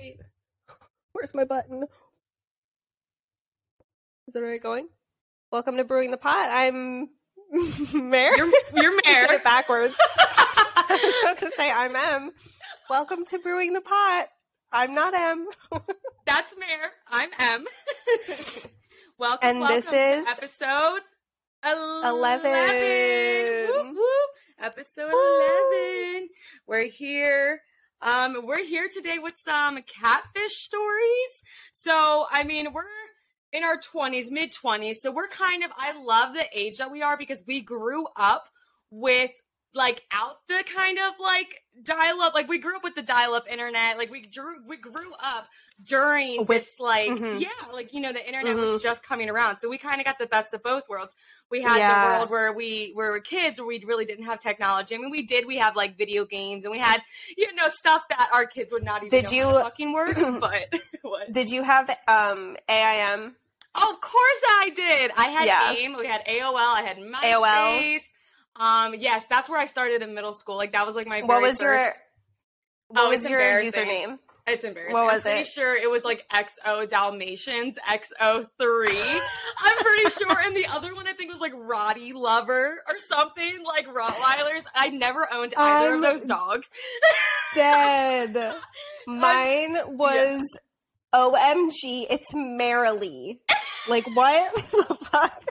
Wait, where's my button? Is it already going? Welcome to Brewing the Pot. I'm Mare. You're, you're it backwards. I was supposed to say I'm M. Welcome to Brewing the Pot. I'm not M. That's Mare. I'm M. welcome, And welcome this to is episode 11. 11. Whoop, whoop. Episode Woo. 11. We're here. Um, we're here today with some catfish stories. So, I mean, we're in our 20s, mid 20s. So, we're kind of, I love the age that we are because we grew up with like out the kind of like dial up like we grew up with the dial up internet like we drew we grew up during With- this like mhm. yeah like you know the internet Mhm. was just coming around so we kind of got the best of both worlds we had Yeah. the world where we where we were kids where we really didn't have technology i mean we did we have like video games and we had you know stuff that our kids would not even Did know you- fucking work but what Did you have um AIM? Oh, of course I did. I had Yeah. AIM, we had AOL, I had MySpace. AOL. Um, yes, that's where I started in middle school. Like that was like my What was your first- what Oh, was your username? It's embarrassing. what was I'm pretty it? sure it was like XO Dalmatians, XO3. I'm pretty sure. And the other one I think was like Roddy Lover or something, like Rottweilers. I never owned either Um, of those dogs. Dead. Mine was OMG, it's Merrily. Like what the fuck?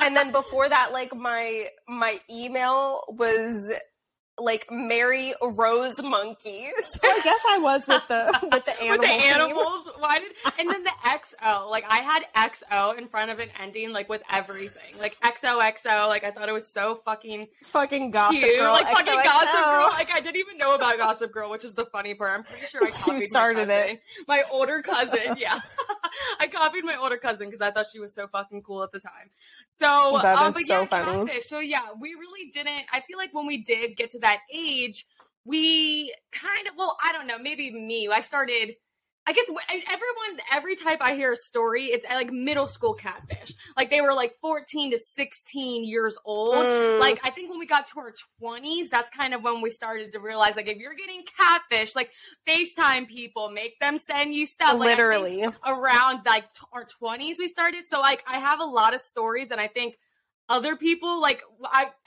And then before that, like my my email was like Mary Rose Monkey. So I guess I was with the with the With animal. the animals, why did? And then the XO, like I had XO in front of an ending, like with everything, like XOXO. Like I thought it was so fucking Fucking gossip cute, girl. like fucking XOXO. Gossip Girl. Like I didn't even know about Gossip Girl, which is the funny part. I'm pretty sure I You copied started my it. My older cousin, yeah, I copied my older cousin because I thought she was so fucking cool at the time. So, That um, is but so yeah, funny. catfish. So yeah, we really didn't. I feel like when we did get to that age, we kind of well, I don't know, maybe me. I started. I guess everyone, every type I hear a story, it's uh, like middle school catfish. Like they were like 14 to 16 years old. Mm. Like I think when we got to our 20s, that's kind of when we started to realize like if you're getting catfish, like FaceTime people, make them send you stuff. Like, literally. around like t- our 20s we started. So like I have a lot of stories and I think other people like I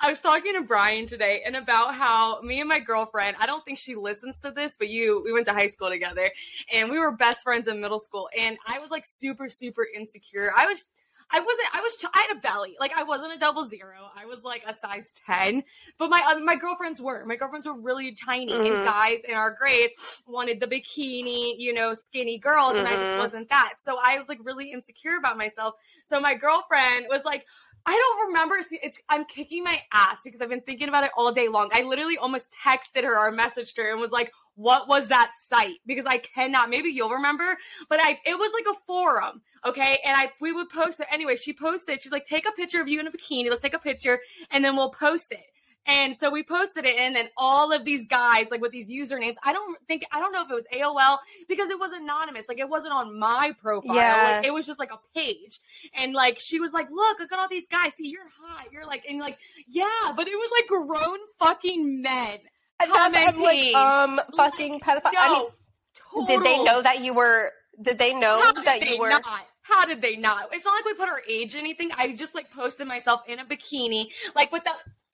I was talking to Brian today and about how me and my girlfriend, I don't think she listens to this, but you we went to high school together and we were best friends in middle school and I was like super super insecure. I was I wasn't. I was. I had a belly. Like I wasn't a double zero. I was like a size ten. But my uh, my girlfriends were. My girlfriends were really tiny, Mhm. and guys in our grade wanted the bikini, you know, skinny girls, and I just Mhm. wasn't that. So I was like really insecure about myself. So my girlfriend was like. I don't remember. It's I'm kicking my ass because I've been thinking about it all day long. I literally almost texted her or messaged her and was like, "What was that site?" Because I cannot. Maybe you'll remember, but I it was like a forum, okay? And I we would post it anyway. She posted. She's like, "Take a picture of you in a bikini. Let's take a picture, and then we'll post it." And so we posted it, and then all of these guys, like with these usernames, I don't think I don't know if it was AOL because it was anonymous, like it wasn't on my profile. Yeah. Like, it was just like a page, and like she was like, "Look, look at all these guys. See, you're hot. You're like, and like, yeah, but it was like grown fucking men." I'm like, um, fucking pedophile. I mean, No, did they know that you were? Did they know How that you were? not? How did they not? It's not like we put our age or anything. I just like posted myself in a bikini, like with the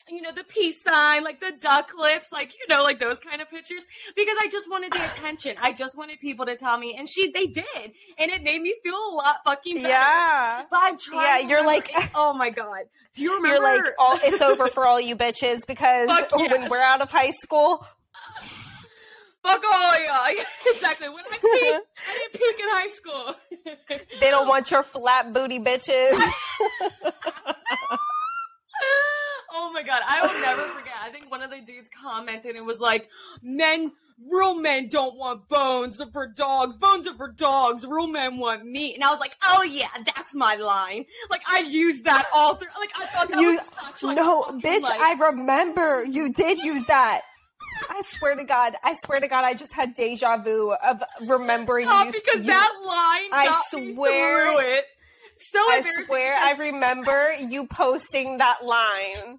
you know the peace sign, like the duck lips, like you know, like those kind of pictures, because I just wanted the attention. I just wanted people to tell me, and she they did, and it made me feel a lot fucking better. Yeah. But I'm trying. Yeah, you're like- oh my god. Do you remember? You're like, all, it's over for all you bitches because Fuck when yes. we're out of high school, Fuck oh yeah, exactly. When I peaked, I didn't peak in high school. they don't want your flat booty bitches. oh my god, I will never forget. I think one of the dudes commented and was like, "Men, real men don't want bones are for dogs. Bones are for dogs. Real men want meat." And I was like, "Oh yeah, that's my line." Like I used that all through. Like I thought that You- was such like no, fucking, bitch, like- I remember you did use that. I swear to God, I swear to God, I just had deja vu of remembering Stop, you. because you- that line. I swear- it. So I swear, I remember you posting that line.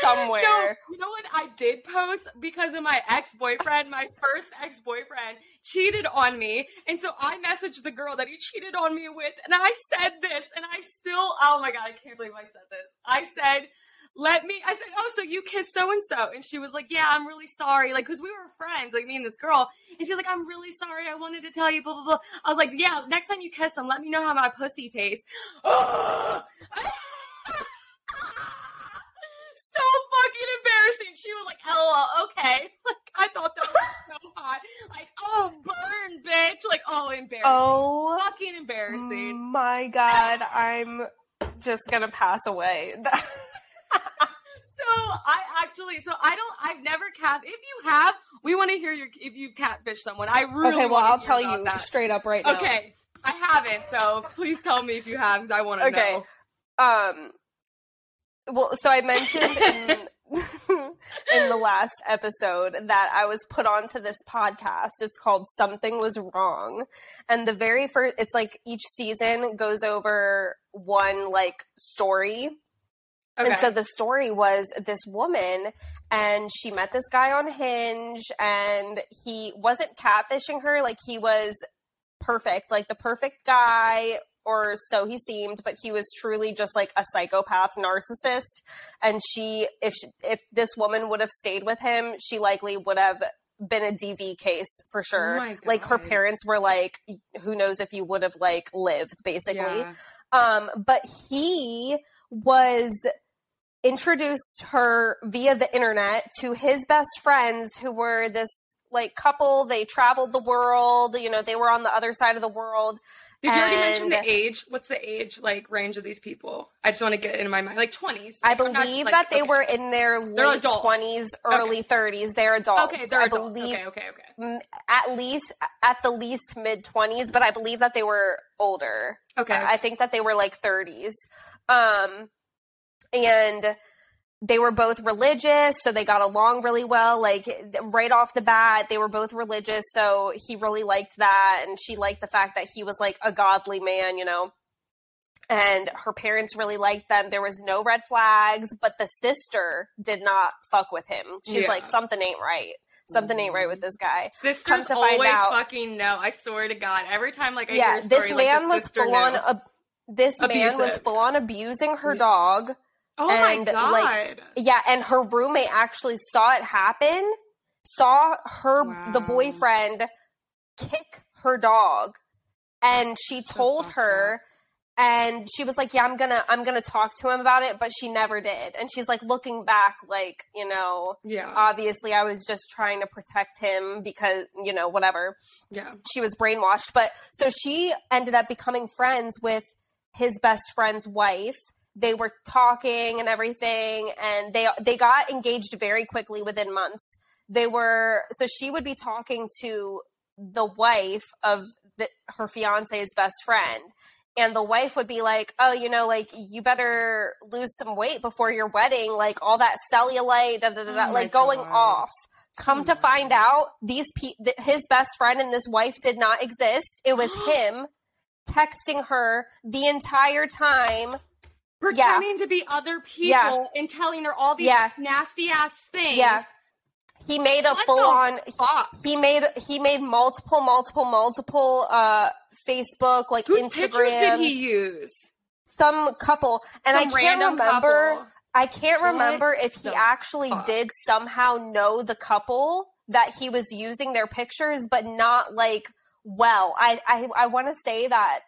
Somewhere. So, you know what I did post because of my ex boyfriend, my first ex boyfriend cheated on me. And so I messaged the girl that he cheated on me with. And I said this, and I still, oh my God, I can't believe I said this. I said, let me, I said, oh, so you kissed so and so. And she was like, yeah, I'm really sorry. Like, cause we were friends, like me and this girl. And she's like, I'm really sorry. I wanted to tell you, blah, blah, blah. I was like, yeah, next time you kiss him, let me know how my pussy tastes. so fucking embarrassing. She was like, "LOL, okay." Like I thought that was so hot. Like, oh, burn, bitch. Like, oh, embarrassing. Oh, fucking embarrassing. My God, I'm just gonna pass away. so I actually, so I don't, I've never cat. If you have, we want to hear your if you've catfished someone. I really okay. Well, I'll tell you that. straight up right now. Okay, I haven't. So please tell me if you have, because I want to Okay. know. Um. Well, so I mentioned in in the last episode that I was put onto this podcast. It's called Something Was Wrong, and the very first. It's like each season goes over one like story Okay. And so the story was this woman, and she met this guy on Hinge, and he wasn't catfishing her. Like he was perfect, like the perfect guy, or so he seemed. But he was truly just like a psychopath narcissist. And she, if she, if this woman would have stayed with him, she likely would have been a DV case for sure. my like her parents were like, who knows if you would have like lived, basically. Yeah. Um, but he was introduced her via the internet to his best friends who were this like couple. They traveled the world, you know, they were on the other side of the world. Did you already mention the age? What's the age like range of these people? I just want to get it in my mind, like twenties. I believe that they were in their late twenties, early thirties. They're adults. okay. They're I adults. believe okay, okay, okay. at least at the least mid twenties, but I believe that they were older. Okay. I think that they were like 30s. Um, and they were both religious, so they got along really well. Like right off the bat, they were both religious, so he really liked that, and she liked the fact that he was like a godly man, you know. And her parents really liked them. There was no red flags, but the sister did not fuck with him. She's Yeah. like, something ain't right. Something ain't right with this guy. Sisters Come to find always out- fucking know. I swear to God. Every time like I yeah, hear a story, this like, man the was full on. ab- this man was full on abusing her dog. Oh and, my God. like, Yeah, and her roommate actually saw it happen. Saw her the boyfriend kick her dog, and she So told her. And she was like, "Yeah, I'm gonna, I'm gonna talk to him about it," but she never did. And she's like, looking back, like you know, yeah. obviously, I was just trying to protect him because you know, whatever yeah. she was brainwashed. But so she ended up becoming friends with his best friend's wife. They were talking and everything, and they they got engaged very quickly within months. They were so she would be talking to the wife of the, her fiance's best friend. And the wife would be like, "Oh, you know, like you better lose some weight before your wedding, like all that cellulite, da, da, da, da, Oh like going God. off." Come to much. find out, these pe- th- his best friend and this wife did not exist. It was him texting her the entire time. Pretending to be other people Yeah. and telling her all these Yeah. nasty ass things. Yeah, he made a full on Fuck. He made he made multiple, multiple, multiple uh Facebook like Whose pictures did he Instagram. use? Some couple, and Some I can't remember. couple. I can't What remember if he actually fuck? did somehow know the couple that he was using their pictures, but not like well. I I, I want to say that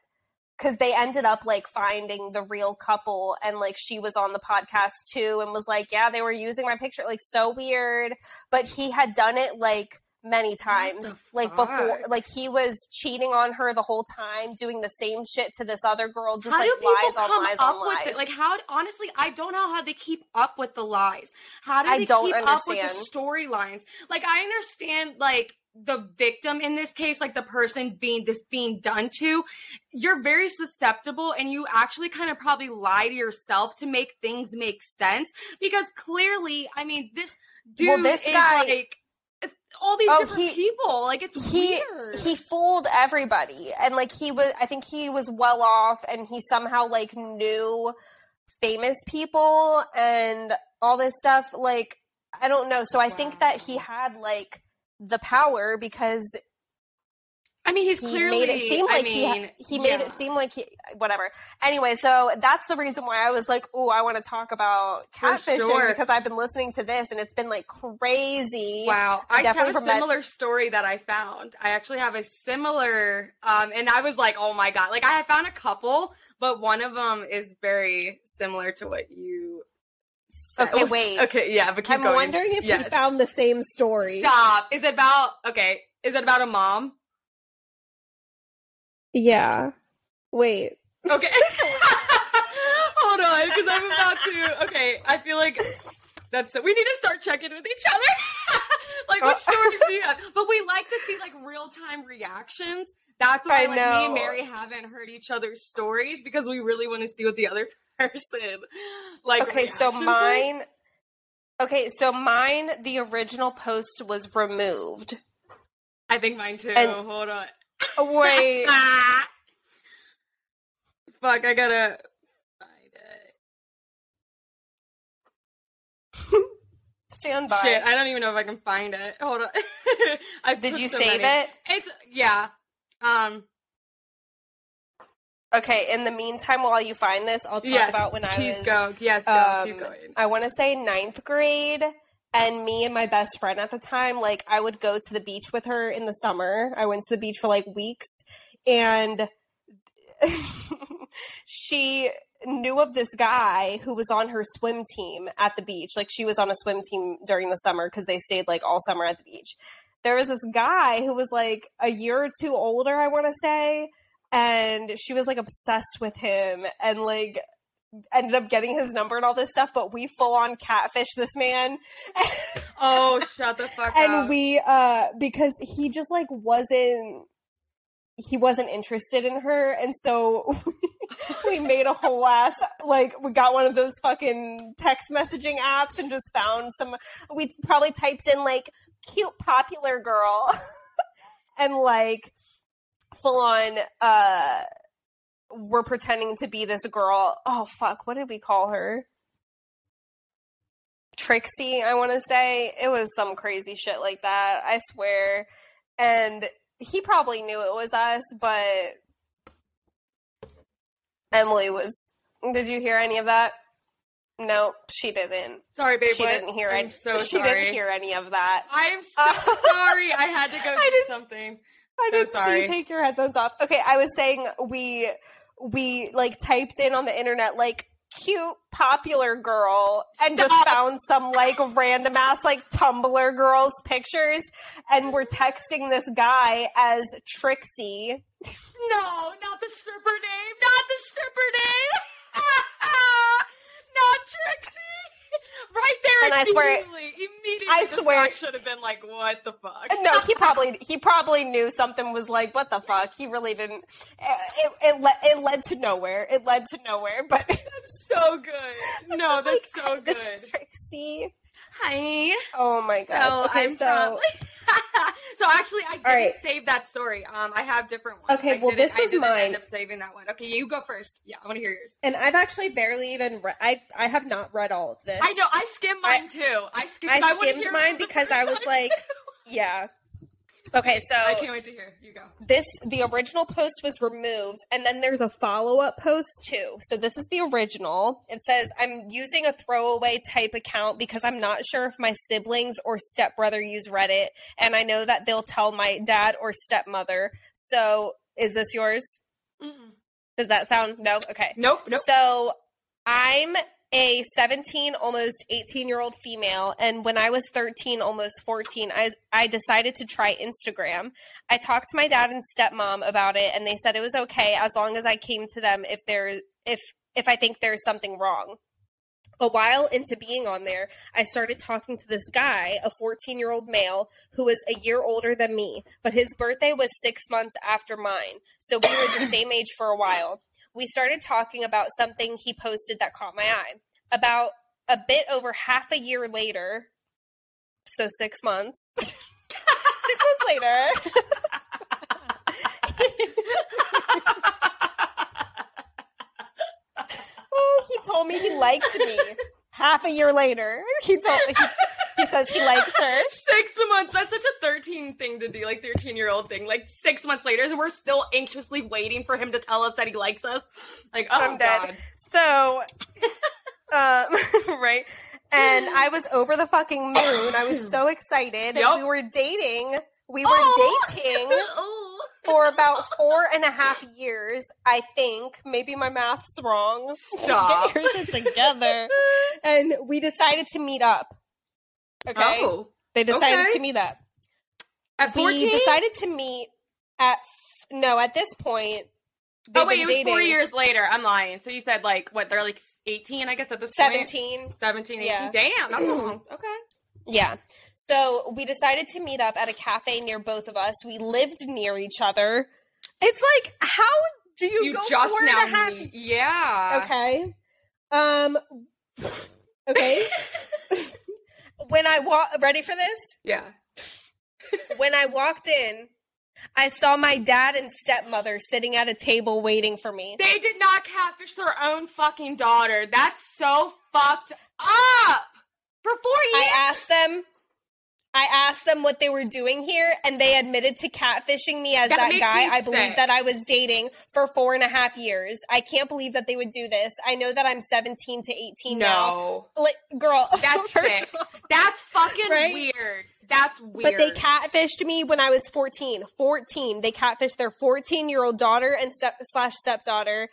because they ended up like finding the real couple, and like she was on the podcast too, and was like, yeah, they were using my picture, like so weird. But he had done it like many times like before like he was cheating on her the whole time doing the same shit to this other girl just how like do people lies on come lies up on with lies it? Like how? Honestly, I don't know how they keep up with the lies. How do they keep up with the storylines? Like I understand, like the victim in this case, like the person being this being done to, you're very susceptible, and you actually kind of probably lie to yourself to make things make sense because clearly, I mean, this dude Well, this is guy- like all these Oh, different he- people. Like it's he weird. he fooled everybody and like he was i think he was well off and he somehow like knew famous people and all this stuff. Like, I don't know. So I think that he had like the power because I mean, he's he clearly. made it seem I mean, he he made yeah. it seem like he whatever. Anyway, so that's the reason why I was like, "Oh, I want to talk about catfishing sure. because I've been listening to this and it's been like crazy." Wow, I Definitely have a from that- similar story that I found. I actually have a similar, um, and I was like, "Oh my god!" Like I found a couple, but one of them is very similar to what you. Okay, wait. Okay, yeah, but keep I'm going. wondering if Yes. you found the same story. Stop. Is it about? Okay, is it about a mom? Yeah. Wait. Okay. Hold on, because I'm about to. Okay, I feel like that's. We need to start checking with each other. like, what stories do you have? But we like to see like real time reactions. That's why I like, me and. Mary haven't heard each other's stories because we really want to see what the other person like. Okay, so is. mine Okay, so mine the original post was removed. I think mine too. And- Hold on. Wait. Fuck, I gotta Stand by. Shit, I don't even know if I can find it. Hold on. I Did you so save many. it? It's yeah. Um. Okay, in the meantime, while you find this, I'll talk yes. about when I was. go. Yes, go. um. I want to say ninth grade, and me and my best friend at the time, like I would go to the beach with her in the summer. I went to the beach for like weeks, and she knew of this guy who was on her swim team at the beach. Like she was on a swim team during the summer because they stayed like all summer at the beach. There was this guy who was like a year or two older, I want to say, and she was like obsessed with him and like ended up getting his number and all this stuff, but we full on catfish this man. Oh, shut the fuck and up. And we uh because he just like wasn't he wasn't interested in her and so we made a whole ass like we got one of those fucking text messaging apps and just found some we probably typed in like cute popular girl and like full on uh we're pretending to be this girl oh fuck what did we call her Trixie, I want to say. It was some crazy shit like that, I swear. And he probably knew it was us, but Emily was. Did you hear any of that? No, she didn't. sorry, babe. she what? didn't hear I'm it. so she sorry. didn't hear any of that. I am so sorry. I had to go I do something. I So didn't see sorry. you take your headphones off. Okay, I was saying we we like typed in on the internet like cute popular girl and just found some like random ass like Tumblr girls pictures and we're texting this guy as Trixie. No, not the stripper name. Not the stripper name. not Trixie. Right there. And I swear- immediately. I swear- guy should have been like, "What the fuck?" No, he probably he probably knew something was like what the fuck. He really didn't. It it, le- it led to nowhere. It led to nowhere. But that's so good. No, that's like, so good. Trixie. Hi. Oh my god. So okay, I'm so probably. so actually, I didn't right. save that story. Um, I have different ones. Okay, I well, this I was mine. End up saving that one. Okay, you go first. Yeah, I want to hear yours. and I've actually barely even read. I I have not read all of this. I know. I skimmed I- mine too. I skimmed. I skimmed hear mine because I was like, yeah. Okay, so I can't wait to hear. You go. this the original post was removed and then there's a follow-up post too so this is the original it says i'm using a throwaway type account because i'm not sure if my siblings or stepbrother use reddit and i know that they'll tell my dad or stepmother so is this yours Mm-mm. does that sound no okay Nope. Nope. so I'm a 17, almost 18 year old female. And when I was 13, almost 14, I, I decided to try Instagram. I talked to my dad and stepmom about it, and they said it was okay as long as I came to them if there if if I think there's something wrong. A while into being on there, I started talking to this guy, a 14 year old male who was a year older than me, but his birthday was six months after mine. So we were the same age for a while we started talking about something he posted that caught my eye. About a bit over half a year later, so six months, six months later, oh, he told me he liked me. Half a year later, he told he, he says he likes her. Six months. That's such a 13 thing to do, like 13 year old thing. Like six months later, and we're still anxiously waiting for him to tell us that he likes us. Like, oh I'm dead. So, um, right. And I was over the fucking moon. I was so excited. Yup. We were dating. We were Oh. dating oh. for about four and a half years, I think. Maybe my math's wrong. Stop. Get your shit together. And we decided to meet up. Okay. Oh. They decided okay. to meet up. At 14? We decided to meet at no, at this point. Oh wait, it was four years later. I'm lying. So you said like what? They're like 18, I guess at this point. 17. 17, 18. Yeah. Damn, that's a long. Okay. Yeah. So we decided to meet up at a cafe near both of us. We lived near each other. It's like, how do you, You go just four and a half- meet. Yeah. Okay. Um. Okay. when I walk, ready for this? Yeah. When I walked in, I saw my dad and stepmother sitting at a table waiting for me. They did not catfish their own fucking daughter. That's so fucked up. For four years. I asked them. I asked them what they were doing here, and they admitted to catfishing me as That that, guy I believe that I was dating for four and a half years. I can't believe that they would do this. I know that I'm 17 to 18 now. Like, girl, That's sick. all- That's fucking Right? weird. That's weird. But they catfished me when I was 14. 14. They catfished their 14 year old daughter and step slash stepdaughter.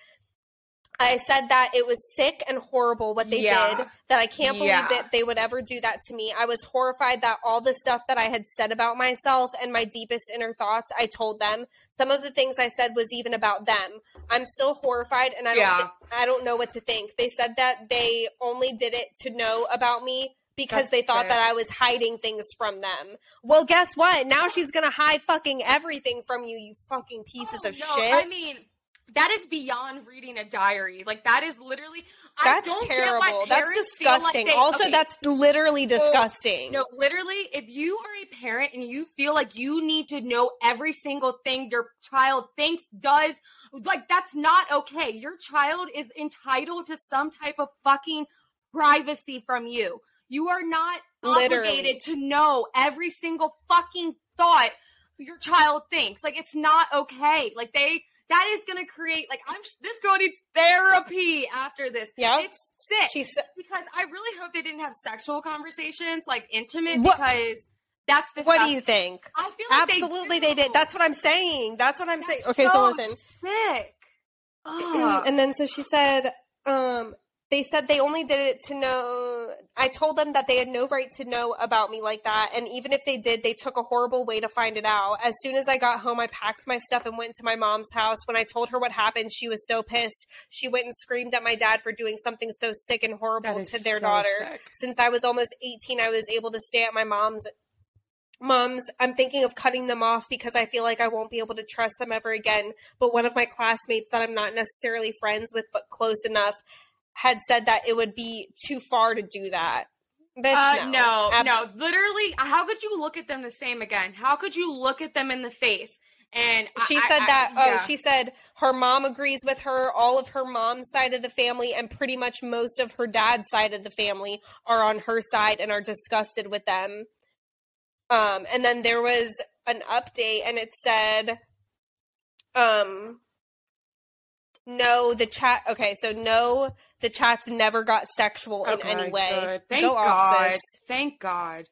I said that it was sick and horrible what they Yeah. did. That I can't believe Yeah. that they would ever do that to me. I was horrified that all the stuff that I had said about myself and my deepest inner thoughts, I told them. Some of the things I said was even about them. I'm still horrified, and I don't. Thi- I don't know what to think. They said that they only did it to know about me because That's they thought that I was hiding things from them. Well, guess what? Now she's gonna hide fucking everything from you, you fucking pieces Oh, of no, shit. I mean, that is beyond reading a diary. Like that is literally. I that's don't terrible. That's feel like disgusting. they- also, okay, that's literally oh, disgusting. No, literally, if you are a parent and you feel like you need to know every single thing your child thinks, does, like that's not okay. Your child is entitled to some type of fucking privacy from you. You are not Literally. obligated to know every single fucking thought your child thinks. Like it's not okay. Like they that is going to create like I'm this girl needs therapy after this. Yeah. It's sick She's because I really hope they didn't have sexual conversations, like intimate, What- because that's disgusting. what do you think? I feel like Absolutely, they, they, did. That's what I'm saying. That's what I'm saying. Okay, so, so listen. sick. And then so she said, um, they said they only did it to know. I told them that they had no right to know about me like that, and even if they did, they took a horrible way to find it out. As soon as I got home, I packed my stuff and went to my mom's house. When I told her what happened, she was so pissed. She went and screamed at my dad for doing something so sick and horrible to their so daughter. sick. Since I was almost 18, I was able to stay at my mom's moms i'm thinking of cutting them off because i feel like i won't be able to trust them ever again but one of my classmates that i'm not necessarily friends with but close enough had said that it would be too far to do that Bitch, Uh, no no, Abs- no. Literally, how could you look at them the same again? How could you look at them in the face? And she I- said I- that yeah. oh she said her mom agrees with her all of her mom's side of the family and pretty much most of her dad's side of the family are on her side and are disgusted with them um and then there was an update and it said um no the chat okay so no the chats never got sexual in oh any way good. Thank go God. off Thank God.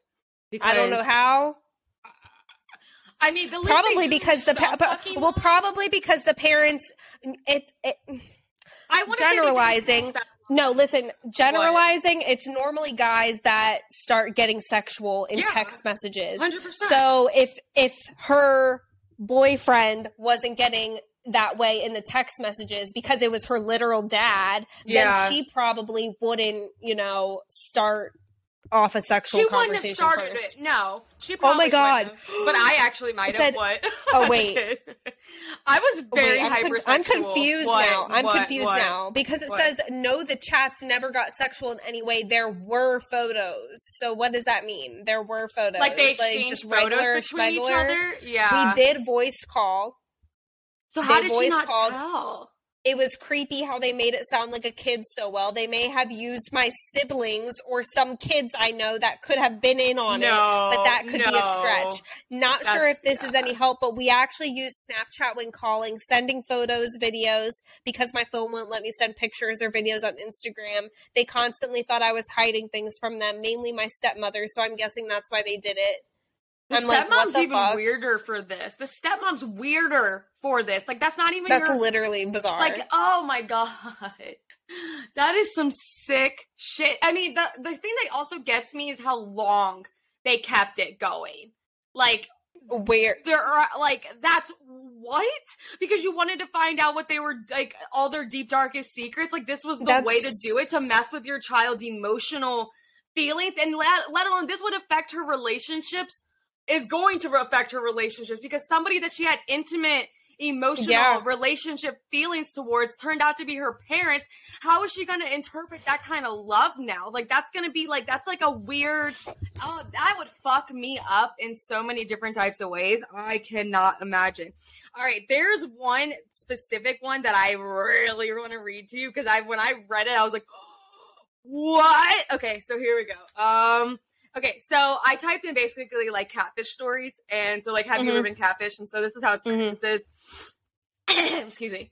i don't know how I mean, probably because the pa- well probably because the parents it, it I wanna say they didn't generalizing. No, listen, generalizing, it's normally guys that start getting sexual in Yeah. text messages. 100%. So if if her boyfriend wasn't getting that way in the text messages because it was her literal dad, Yeah. then she probably wouldn't, you know, start off a sexual She wouldn't have started first. it. No, she. Probably oh my God. have. But I actually might have. What? Oh, wait. I was very Wait, I'm, con- I'm confused What? now. I'm What? confused What? now because it says no, the chats never got sexual in any way. There were photos. So what does that mean? There were photos, Like they exchanged just photos regular between each other. Yeah. We did voice call. So how did she voice not called- tell? it was creepy how they made it sound like a kid so well. They may have used my siblings or some kids I know that could have been in on No, it, but that could be a stretch. Not sure if That's- this is any help, but we actually use Snapchat when calling, sending photos, videos, because my phone won't let me send pictures or videos on Instagram. They constantly thought I was hiding things from them, mainly my stepmother, so I'm guessing that's why they did it. The I'm stepmom's the even fuck? weirder for this. The stepmom's weirder for this. Like that's not even That's your literally bizarre. like oh my god. That is some sick shit. I mean, the the thing that also gets me is how long they kept it going. Like Where there are like that's what because you wanted to find out what they were like all their deep darkest secrets like this was the That's- way to do it to mess with your child's emotional feelings and let, let alone this would affect her relationships is going to affect her relationships because somebody that she had intimate emotional Yeah. relationship feelings towards turned out to be her parents. How is she going to interpret that kind of love now? Like that's going to be like that's like a weird oh that would fuck me up in so many different types of ways. I cannot imagine. All right there's one specific one that i really want to read to you because i when i read it i was like what? Okay so here we go. Um okay so i typed in basically like catfish stories and so like have you ever been catfish and so this is how it starts Mhm. it says excuse me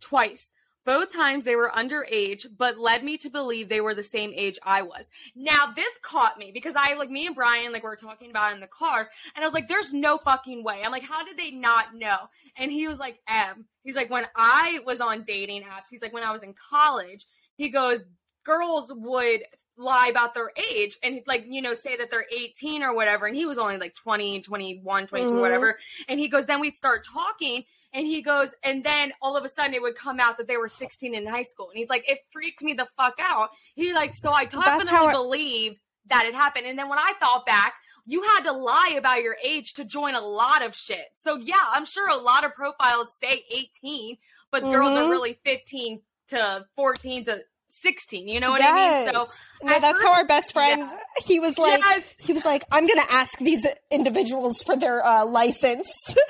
twice. Both times they were underage but led me to believe they were the same age i was. Now this caught me because i like me and brian like we were talking about in the car and i was like there's no fucking way. I'm like how did they not know? And he was like em he's like when i was on dating apps he's like when i was in college he goes girls would lie about their age and like you know say that they're 18 or whatever and he was only like 20 21 22 Mhm. whatever and he goes then we'd start talking and he goes and then all of a sudden it would come out that they were 16 in high school and he's like it freaked me the fuck out he like so i definitely believe that it happened and then when i thought back you had to lie about your age to join a lot of shit so yeah i'm sure a lot of profiles say 18 but girls are Mhm. really 15 to 14 to 16 you know what i mean so no, that's first- how our best friend. yeah. He was like, yes he was like, I'm gonna ask these individuals for their uh, license to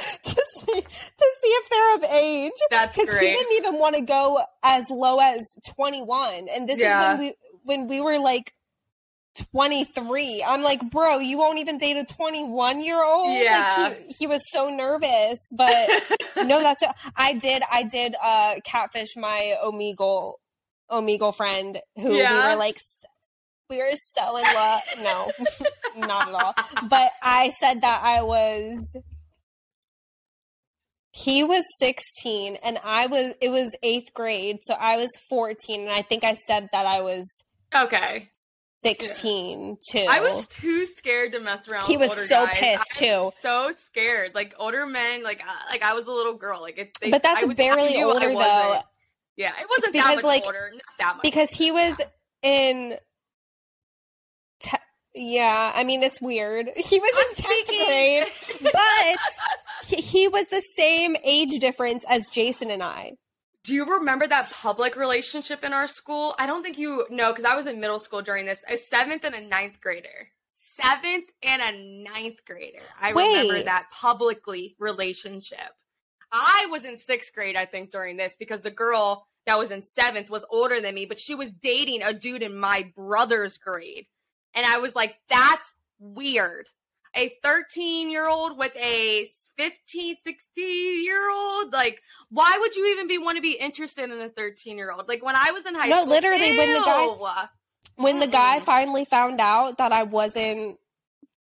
see to see if they're of age. that's Because he didn't even want to go as low as 21, and this Yeah. is when we when we were like 23. I'm like, bro, you won't even date a 21 year old. Yeah. Like he, he was so nervous, but no, that's I did. I did uh catfish my Omegle Omegle friend who we were like. We were so in love. No, not at all. But I said that I was. He was 16 and I was, it was eighth grade. So I was 14. And I think I said that I was okay 16 too. I was too scared to mess around. He with was older so guys. pissed, I was too. So scared, like older men, like uh, like I was a little girl, like it. They, But that's I barely I older, though. Yeah, it wasn't that Because, much like, older, not that much. because he was in. Te- yeah, I mean, it's weird. He was I'm in 10th grade, but he, he was the same age difference as Jason and I. Do you remember that public relationship in our school? I don't think you know because I was in middle school during this. A seventh and a ninth grader. Seventh and a ninth grader. I remember that publicly relationship. I was in sixth grade, I think, during this because the girl that was in seventh was older than me, but she was dating a dude in my brother's grade. And I was like, that's weird. A 13 year old with a 15, 16 year old? Like, why would you even be want to be interested in a 13 year old? Like when I was in high No, school. No, literally, when the guy- ew. When the guy finally found out that I wasn't,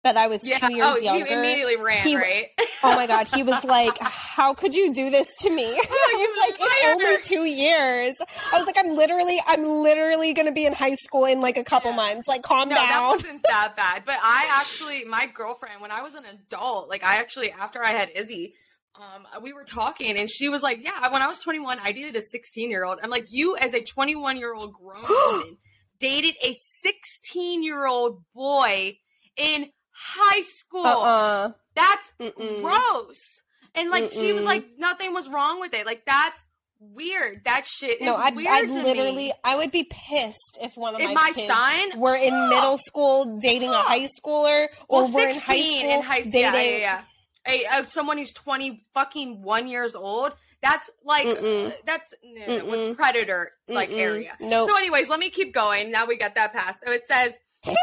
that I was yeah, two years oh, younger. he immediately ran, he- right? Oh my god, he was like, "How could you do this to me?" I was like, "It's only two years." I was like, "I'm literally, I'm literally gonna be in high school in like a couple months. Like, calm down. no, that wasn't that bad. But I actually, my girlfriend, when I was an adult, like I actually, after I had Izzy, um, we were talking, and she was like, "Yeah, when I was 21, I dated a 16 year old." I'm like, "You, as a 21 year old grown woman, dated a 16 year old boy in high school? Uh-uh. That's Mm-mm. gross." And like she was like, nothing was wrong with it. Like that's weird. That shit is No, I'd, weird I'd literally, me. I would be pissed if one of If my, my kids son- were in middle school dating a high schooler, or Well, we're in high school in high dating. yeah, yeah, yeah. Oh, a, a someone who's 20 fucking one years old that's like Mm-mm. that's no, no, Mm-mm. with predator like Mm-mm. area Nope. so anyways let me keep going now we got that passed so it says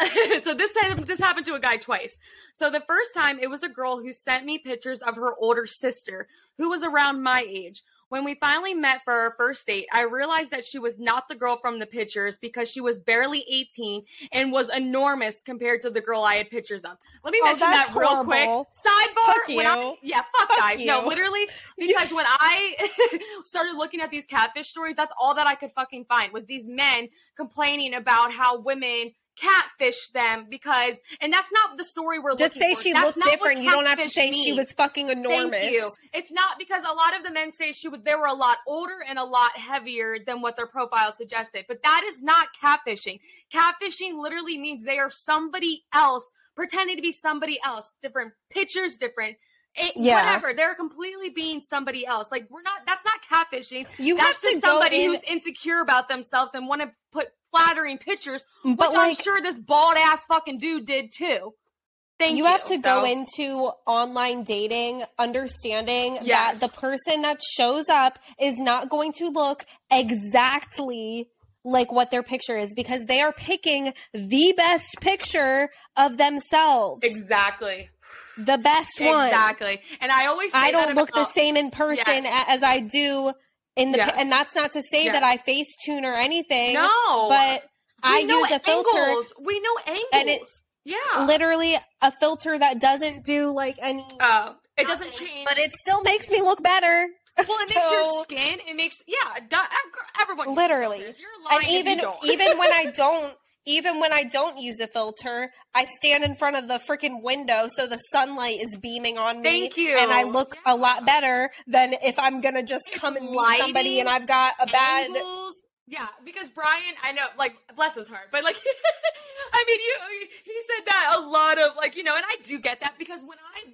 so this time this happened to a guy twice so the first time it was a girl who sent me pictures of her older sister who was around my age when we finally met for our first date, I realized that she was not the girl from the pictures because she was barely 18 and was enormous compared to the girl I had pictures of. Let me Oh, mention that real horrible. quick. Sidebar. Fuck I- yeah, fuck, Fuck guys. No, literally, because when I started looking at these catfish stories, that's all that I could fucking find was these men complaining about how women catfish them because, and that's not the story we're Just looking say for. she That's looked different. You don't have to say she was fucking enormous. Thank you. It's not because a lot of the men say she was they were a lot older and a lot heavier than what their profile suggested. But that is not catfishing. Catfishing literally means they are somebody else pretending to be somebody else. Different pictures, different it, Yeah. whatever. They're completely being somebody else. Like we're not that's not catfishing. You that's have to somebody in- who's insecure about themselves and want to put flattering pictures, which But I'm sure this bald ass fucking dude did too. Thank you. you have to go into online dating understanding Yes. that the person that shows up is not going to look exactly like what their picture is because they are picking the best picture of themselves. Exactly. The best one. Exactly. And I always say I don't look the same in person Yes. as I do in the Yes. and that's not to say Yes. that I face tune or anything. No. But We I use a filter angles. We know angles. And it- yeah. literally a filter that doesn't do like any Oh, it doesn't change. but it still makes me look better. well, it makes your skin. It makes yeah. Everyone Literally. And even even when I don't even when I don't use a filter, I stand in front of the freaking window so the sunlight is beaming on me. Thank you. And I look Yeah. a lot better than if I'm gonna just It's come and meet somebody and I've got a bad angles. Yeah, because Brian, I know, like, bless his heart, but like, I mean, you, he said that a lot of, like, you know, and I do get that because when I,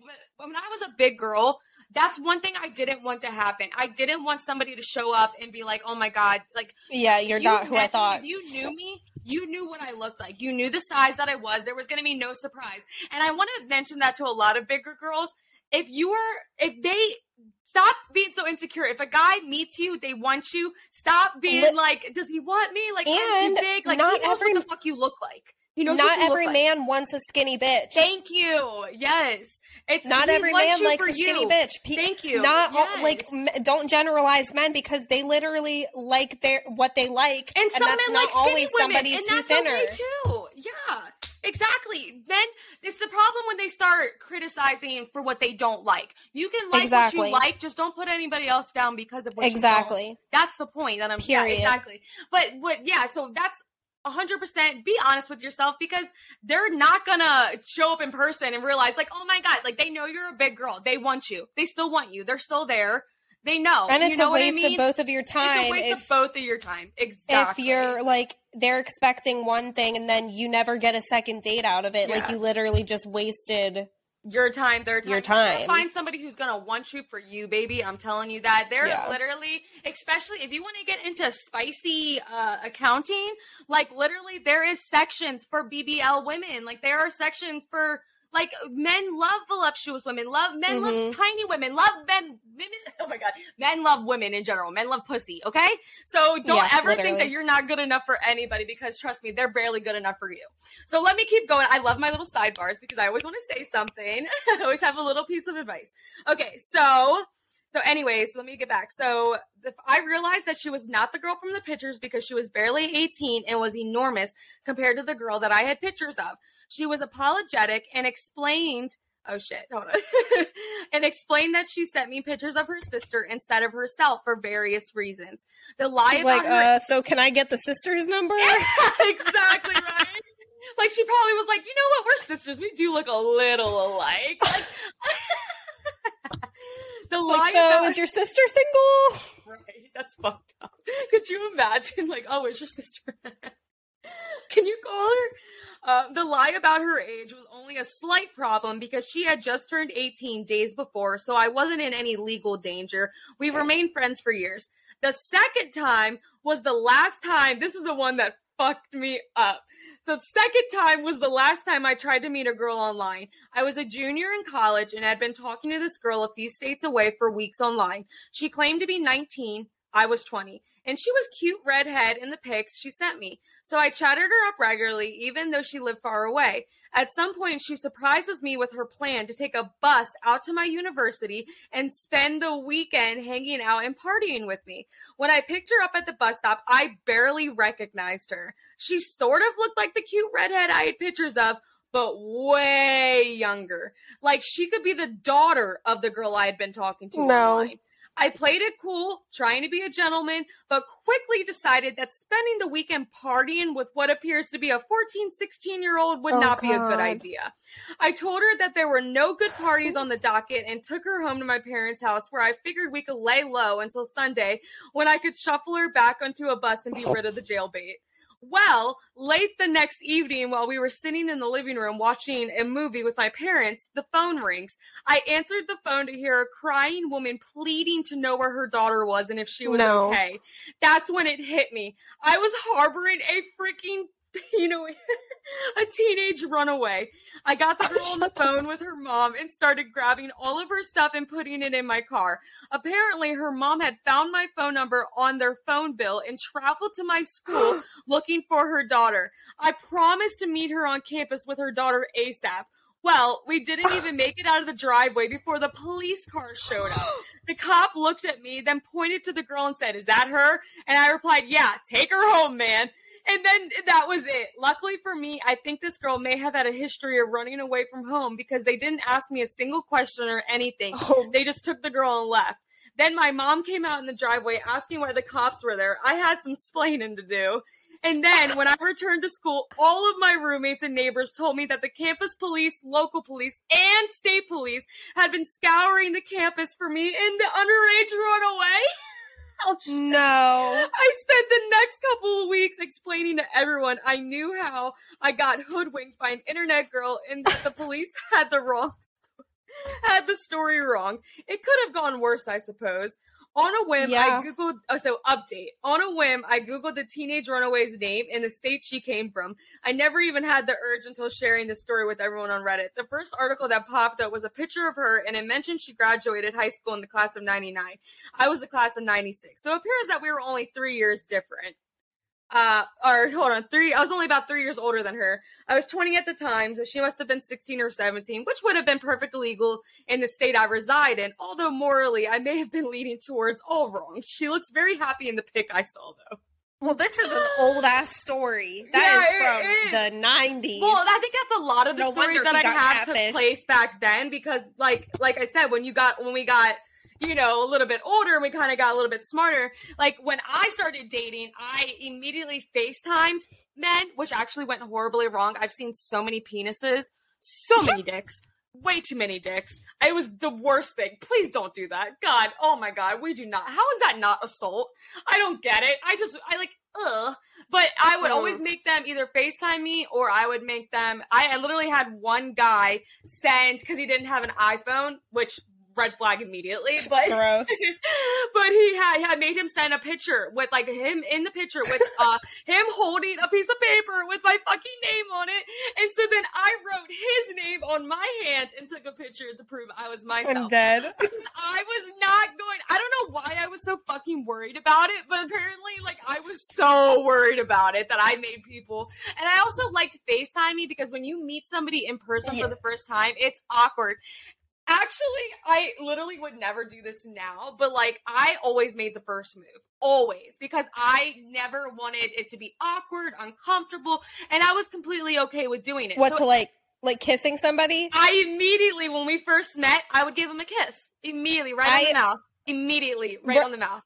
when I was a big girl, that's one thing I didn't want to happen. I didn't want somebody to show up and be like, oh my God, like, Yeah, you're you not who I thought. If you knew me, you knew what I looked like. You knew the size that I was. There was going to be no surprise. And I want to mention that to a lot of bigger girls. If you are, if they stop being so insecure. If a guy meets you, they want you. Stop being Li- like, does he want me? Like, I'm And too big. Like, not every- what the fuck you look like. He knows Not every look like. man wants a skinny bitch. Thank you. Yes. It's not every man likes a skinny you. bitch. Pe- Thank you. Not all- like m- don't generalize men because they literally like their what they like, And some that's men not like skinny always women, somebody and too that's thinner. okay too. Yeah, exactly. Then it's the problem when they start criticizing for what they don't like. You can like Exactly. what you like, just don't put anybody else down because of what. Exactly. That's the point that I'm. Yeah, exactly. But what? Yeah. So that's. 100% be honest with yourself because they're not gonna show up in person and realize like oh my god like they know you're a big girl. They want you. They still want you. They're still there. They know. And you it's know a what I waste mean? of both of your time. it's a waste if, of both of your time. exactly. if you're like they're expecting one thing and then you never get a second date out of it, like you literally just wasted. Your time, their time. Your time. Find somebody who's gonna want you for you, baby. I'm telling you that. They're Yeah. literally, especially if you want to get into spicy uh, accounting, like literally, there is sections for BBL women. Like there are sections for. Like men love voluptuous women, love men love Mhm. tiny women, love men women. Oh my god, men love women in general. Men love pussy. Okay, so don't ever think that you're not good enough for anybody because trust me, they're barely good enough for you. So let me keep going. I love my little sidebars because I always want to say something. I always have a little piece of advice. Okay, so so anyways, let me get back. So the, I realized that she was not the girl from the pictures because she was barely 18 and was enormous compared to the girl that I had pictures of. She was apologetic and explained Oh shit, hold on. and explained that she sent me pictures of her sister instead of herself for various reasons. The lie She's about like, her uh, so can I get the sister's number? exactly right. Like she probably was like, you know what, we're sisters. We do look a little alike. Like, the lie like, so about is your sister single? right, that's fucked up. Could you imagine? Like, oh, is your sister? Can you call her? Uh, the lie about her age was only a slight problem because she had just turned 18 days before, so I wasn't in any legal danger. We remained friends for years. The second time was the last time. This is the one that fucked me up. So the second time was the last time I tried to meet a girl online. I was a junior in college and had been talking to this girl a few states away for weeks online. She claimed to be 19. I was 20. And she was cute redhead in the pics she sent me. So I chatted her up regularly, even though she lived far away. At some point, she surprises me with her plan to take a bus out to my university and spend the weekend hanging out and partying with me. When I picked her up at the bus stop, I barely recognized her. She sort of looked like the cute redhead I had pictures of, but way younger. Like she could be the daughter of the girl I had been talking to No. online. I played it cool, trying to be a gentleman, but quickly decided that spending the weekend partying with what appears to be a 14, 16 year old would Oh, not be a good idea. I told her that there were no good parties on the docket and took her home to my parents' house where I figured we could lay low until Sunday when I could shuffle her back onto a bus and be oh. rid of the jailbait. Well, late the next evening, while we were sitting in the living room watching a movie with my parents, the phone rings. I answered the phone to hear a crying woman pleading to know where her daughter was and if she was No. okay. That's when it hit me. I was harboring a freaking, you know, a teenage runaway. I got the girl on the phone with her mom and started grabbing all of her stuff and putting it in my car. Apparently, her mom had found my phone number on their phone bill and traveled to my school looking for her daughter. I promised to meet her on campus with her daughter ASAP. Well, we didn't even make it out of the driveway before the police car showed up. The cop looked at me, then pointed to the girl and said, Is that her? And I replied, Yeah, take her home, man. And then that was it. Luckily for me, I think this girl may have had a history of running away from home because they didn't ask me a single question or anything. Oh, They just took the girl and left. Then my mom came out in the driveway asking why the cops were there. I had some splaining to do. And then when I returned to school, all of my roommates and neighbors told me that the campus police, local police, and state police had been scouring the campus for me and the underage runaway. Oh, no. I spent the next couple of weeks explaining to everyone I knew how I got hoodwinked by an internet girl and that the police had the wrong had the story wrong. It could have gone worse, I suppose. On a whim, Yeah. I googled. Oh, so update. On a whim, I googled the teenage runaway's name and the state she came from. I never even had the urge until sharing the story with everyone on Reddit. The first article that popped up was a picture of her, and it mentioned she graduated high school in the class of '99. I was the class of 96. So it appears that we were only three years different. Uh, or hold on, three, I was only about three years older than her. I was 20 at the time, so she must have been 16 or 17, which would have been perfectly legal in the state I reside in. Although morally, I may have been leaning towards all wrong. She looks very happy in the pic I saw, though. Well, this is an old ass story. That Yeah, is it from the nineties. Well, I think that's a lot of the No stories that I have took place back then because, like, like I said, when you got when we got you know a little bit older and we kind of got a little bit smarter. Like when I started dating, I immediately FaceTimed men, which actually went horribly wrong. I've seen so many penises, so many dicks. Way too many dicks. It was the worst thing. Please don't do that. God, oh my God, we do not. How is that not assault? I don't get it. I just, I like, ugh. But I would always make them either FaceTime me or I would make them. I, I literally had one guy send because he didn't have an iPhone, which red flag immediately. But Gross. but he had, had made him send a picture with like him in the picture with uh him holding a piece of paper with my fucking name on it. And so then I wrote his name on my hand and took a picture to prove I was I'm myself dead. because I was not going. I don't know why I was so fucking worried about it, but apparently, like, I was so worried about it that I made people. And I also liked FaceTime me because when you meet somebody in person Yeah. for the first time, it's awkward. Actually, I literally would never do this now, but like, I always made the first move. Always. Because I never wanted it to be awkward, uncomfortable, and I was completely okay with doing it. What So to like like kissing somebody? I immediately, when we first met, I would give him a kiss. Immediately, right on the mouth. Immediately, right Ri- on the mouth.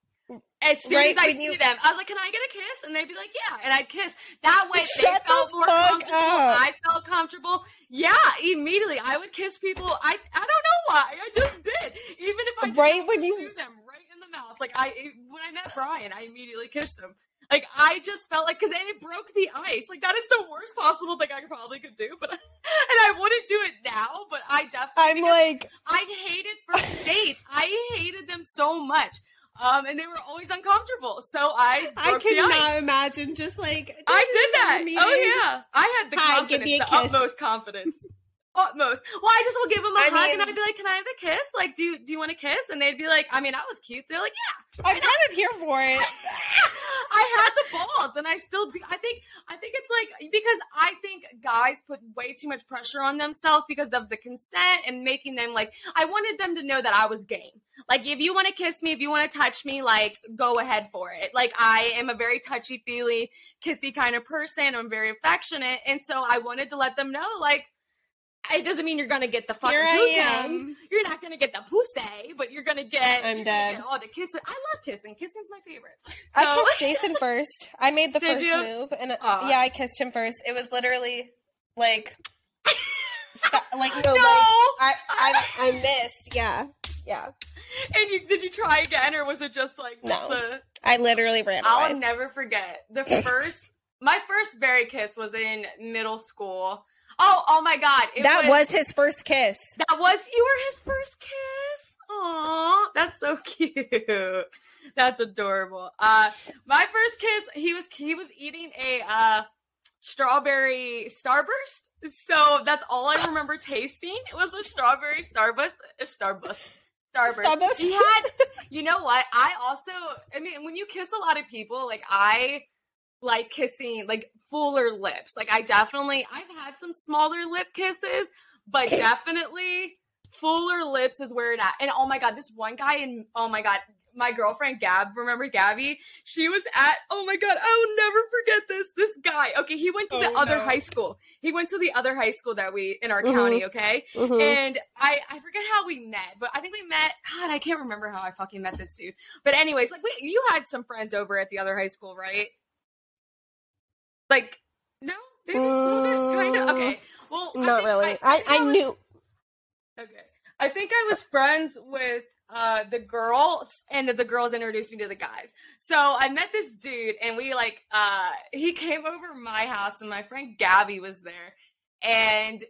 As soon right as I see you- them, I was like, "Can I get a kiss?" And they'd be like, "Yeah," and I'd kiss. That way, Shut they felt the more comfortable. up. I felt comfortable. Yeah, immediately, I would kiss people. I I don't know why. I just did. Even if I didn't Right when you- do them right in the mouth. Like I when I met Brian, I immediately kissed him. Like I just felt like because it broke the ice. Like that is the worst possible thing I probably could do. But and I wouldn't do it now. But I definitely I'm like I hated first dates. I hated them so much. Um, and they were always uncomfortable. So I I cannot imagine just like I did that. meeting. Oh yeah, I had the Hi, confidence, the utmost confidence. Utmost. Well, I just will give them a I hug and I'd be like, "Can I have a kiss? Like, do you, do you want a kiss?" And they'd be like, "I mean, I was cute." They're like, "Yeah." I'm kind of here for it. I had the balls, and I still do. I think. I think it's like because I think guys put way too much pressure on themselves because of the consent and making them like. I wanted them to know that I was game. Like, if you want to kiss me, if you want to touch me, like, go ahead for it. Like, I am a very touchy feely, kissy kind of person. I'm very affectionate, and so I wanted to let them know, like. It doesn't mean you're gonna get the fucking Here I pussy. am. You're not gonna get the pussy, but you're gonna get. I'm dead. get all the kissing. I love kissing. Kissing's my favorite. I kissed Jason first. I made the Did first you? move, and uh, yeah, I kissed him first. It was literally like, so- like no, No. like I, I, I missed. Yeah, yeah. And you did you try again, or was it just like just No. the? I literally ran I'll away. never forget the first. my first very kiss was in middle school. Oh, oh my god! It that was his first kiss. that was you were his first kiss. Aw, that's so cute. That's adorable. Uh, my first kiss. He was he was eating a uh strawberry starburst. So that's all I remember tasting. It was a strawberry starburst. A starburst. Starburst. Starburst. He had. You know what? I also. I mean, when you kiss a lot of people, like I like kissing like fuller lips. Like I definitely. I've had some smaller lip kisses, but definitely fuller lips is where it at. And oh my god, this one guy and oh my god, my girlfriend Gab, remember Gabby? She was at oh my god, I will never forget this. This guy. Okay, he went to the Oh, other no. high school. He went to the other high school that we in our Mhm. county, okay? Mhm. And I I forget how we met, but I think we met God, I can't remember how I fucking met this dude. But anyways, like we you had some friends over at the other high school, right? Like no? Maybe kind of. Mm, Okay. Well, Not think really. I, I, I was- knew. Okay. I think I was friends with uh the girls and the girls introduced me to the guys. So I met this dude and we like uh he came over my house and my friend Gabby was there and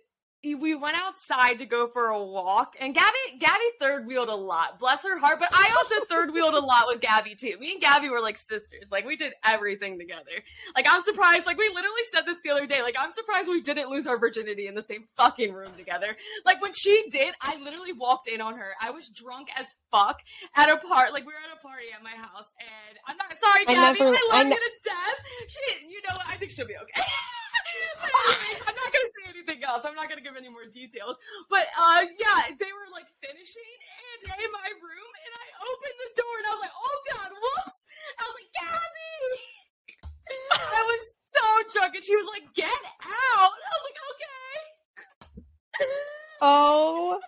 we went outside to go for a walk and Gabby Gabby third wheeled a lot. Bless her heart, but I also third wheeled a lot with Gabby too. Me and Gabby were like sisters. Like we did everything together. Like I'm surprised like we literally said this the other day. Like I'm surprised we didn't lose our virginity in the same fucking room together. Like when she did, I literally walked in on her. I was drunk as fuck at a part. Like we were at a party at my house, and I'm not sorry, Gabby. I, never- love I you to death. She, you know what? I think she'll be okay. I'm not gonna say anything else. I'm not gonna give any more details. But uh, yeah, they were like finishing and in my room, and I opened the door, and I was like, "Oh God, whoops!" I was like, "Gabby." I was so drunk, and she was like, "Get out!" I was like, "Okay." Oh,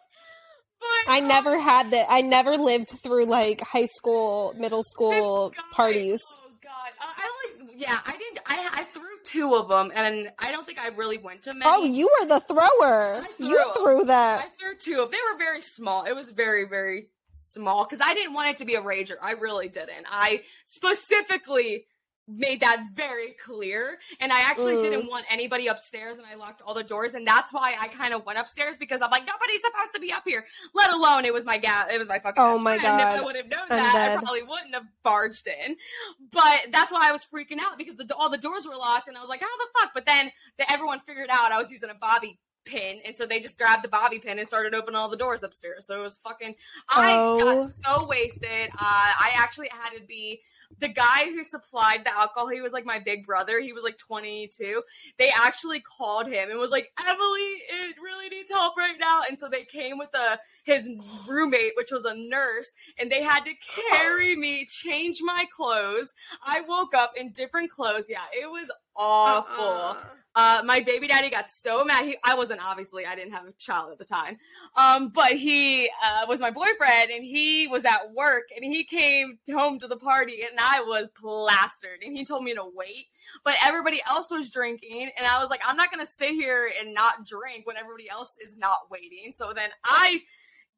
But I um, never had that. I never lived through like high school, middle school guy- parties. Oh God! Uh, I yeah, I didn't. I I threw two of them, and I don't think I really went to many. Oh, you were the thrower. I You threw. that. I threw two. They were very small. It was very very small because I didn't want it to be a rager. I really didn't. I specifically made that very clear and i actually Mm. didn't want anybody upstairs and i locked all the doors and that's why i kind of went upstairs because i'm like nobody's supposed to be up here let alone it was my gal it was my fucking Oh my friend. if i would have known I'm that i probably wouldn't have barged in but that's why i was freaking out because the, all the doors were locked and i was like how the fuck but then the, everyone figured out i was using a bobby pin and so they just grabbed the bobby pin and started opening all the doors upstairs so it was fucking i Oh. got so wasted uh, i actually had to be the guy who supplied the alcohol, he was like my big brother. He was like 22. They actually called him and was like, Emily, it really needs help right now. And so they came with a, his roommate, which was a nurse, and they had to carry me, change my clothes. I woke up in different clothes. Yeah, it was awful. Uh-uh. Uh, my baby daddy got so mad. He, I wasn't obviously, I didn't have a child at the time. Um, but he uh, was my boyfriend, and he was at work, and he came home to the party, and I was plastered, and he told me to wait. But everybody else was drinking, and I was like, I'm not gonna sit here and not drink when everybody else is not waiting. So then I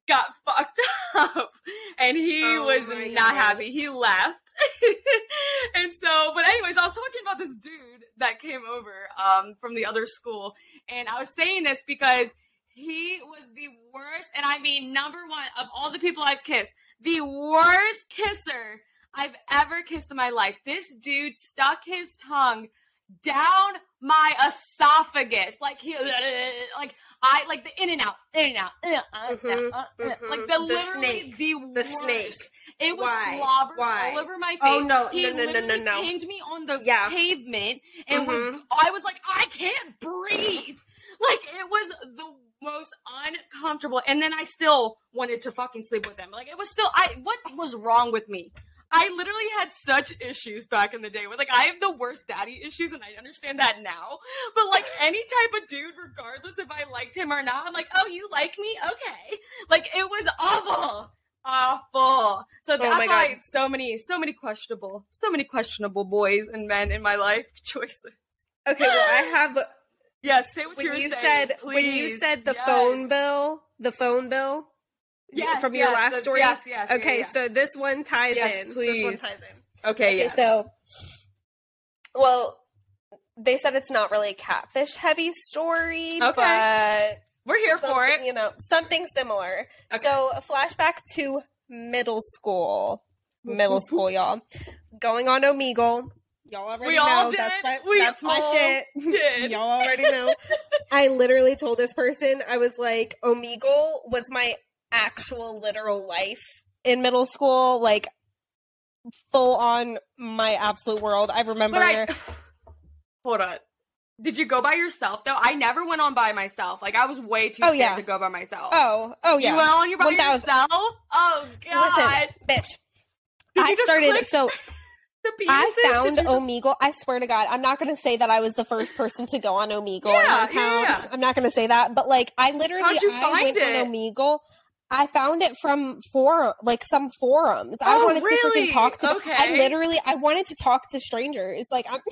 got fucked up, and he Oh was not God. happy. He left, and so. But anyways, I was talking about this dude that came over um, from the other school, and I was saying this because he was the worst, and I mean number one of all the people I've kissed. the worst kisser I've ever kissed in my life. This dude stuck his tongue down my esophagus, like he, like I, like the in and out, in and out, uh, uh, Mhm, uh, uh, mhm. like the, The literally snake. the, The snake. It was Why? slobber Why? all over my face. Oh, no, he no, no, no, no, no. pinned me on the Yeah. pavement and was. Mhm. I was like, I can't breathe. Like it was the most uncomfortable. And then I still wanted to fucking sleep with him. Like it was still. I what was wrong with me? I literally had such issues back in the day with like I have the worst daddy issues and I understand that now. But like any type of dude, regardless if I liked him or not, I'm like, oh, you like me? Okay. Like it was awful. Awful. So oh that's Oh why God. so many, so many questionable, so many questionable boys and men in my life choices. Okay, well, I have Yes, say what when you were you saying, said when you said the Yes. phone bill, the phone bill. Yes, from your yes, last the- story. yes, yes, Okay, yeah. so this one ties Yes, in. This please. one ties in. Okay, Okay, yes. so well, they said it's not really a catfish heavy story, Okay. but we're here for it. You know, something similar. Okay. So a flashback to middle school. Middle school, y'all. Going on Omegle. Y'all already We know. all did. That's my, We that's my all shit. did. y'all already know. I literally told this person, I was like, Omegle was my actual literal life in middle school. Like, full on my absolute world. I remember. I hold on. Did you go by yourself though? I never went on by myself. Like I was way too Oh, scared yeah. to go by myself. oh, oh yeah. You went on your by 1000. yourself? Oh god. Listen, bitch. I just started so I found just- Omegle. I swear to God, I'm not going to say that I was the first person to go on Omegle in Yeah, our town. yeah, yeah. I'm not going to say that, but like I literally I find went it? on Omegle. I found it from for like some forums. I Oh, wanted to really? freaking talk to. I literally I wanted to talk to strangers. Like I'm.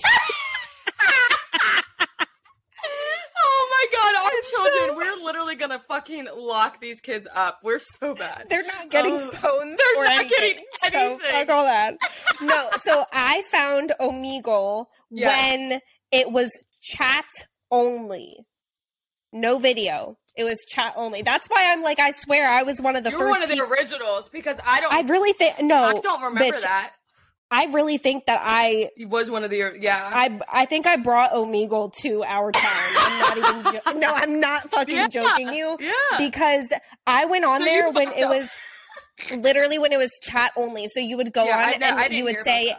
Oh my god, our children, we're literally gonna fucking lock these kids up. We're so bad. They're not getting Oh, phones they're or not anything. getting So anything. fuck all that. No, so I found Omegle Yes. when it was chat only, no video. It was chat only. That's why I'm like, I swear, I was one of the you were first. one of the peop- originals because I don't I really think no. I don't remember bitch, that. I really think that I, He was one of the yeah. I, I think I brought Omegle to our town. I'm not even. Jo- no, I'm not fucking Yeah. joking you. yeah. because I went on So there when it up. was literally when it was chat only. So you would go Yeah, on I and didn't you would say.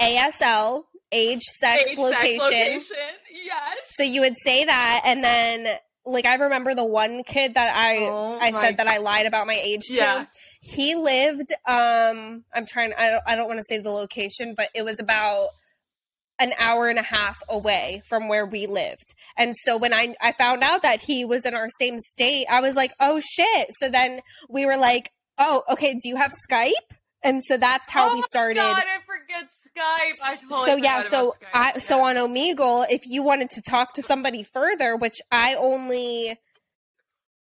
ASL, age, sex, Age, location. sex, location. Yes. So you would say that, and then like I remember the one kid that I Oh I said that I lied about my age Yeah. to. He lived. Um, I'm trying. I don't. I don't want to say the location, but it was about an hour and a half away from where we lived. And so when I I found out that he was in our same state, I was like, "Oh shit." So then we were like, "Oh, okay, do you have Skype?" And so that's how oh we started. God, I forget Skype. I totally so yeah, so. I so on Omegle, if you wanted to talk to somebody further, which I only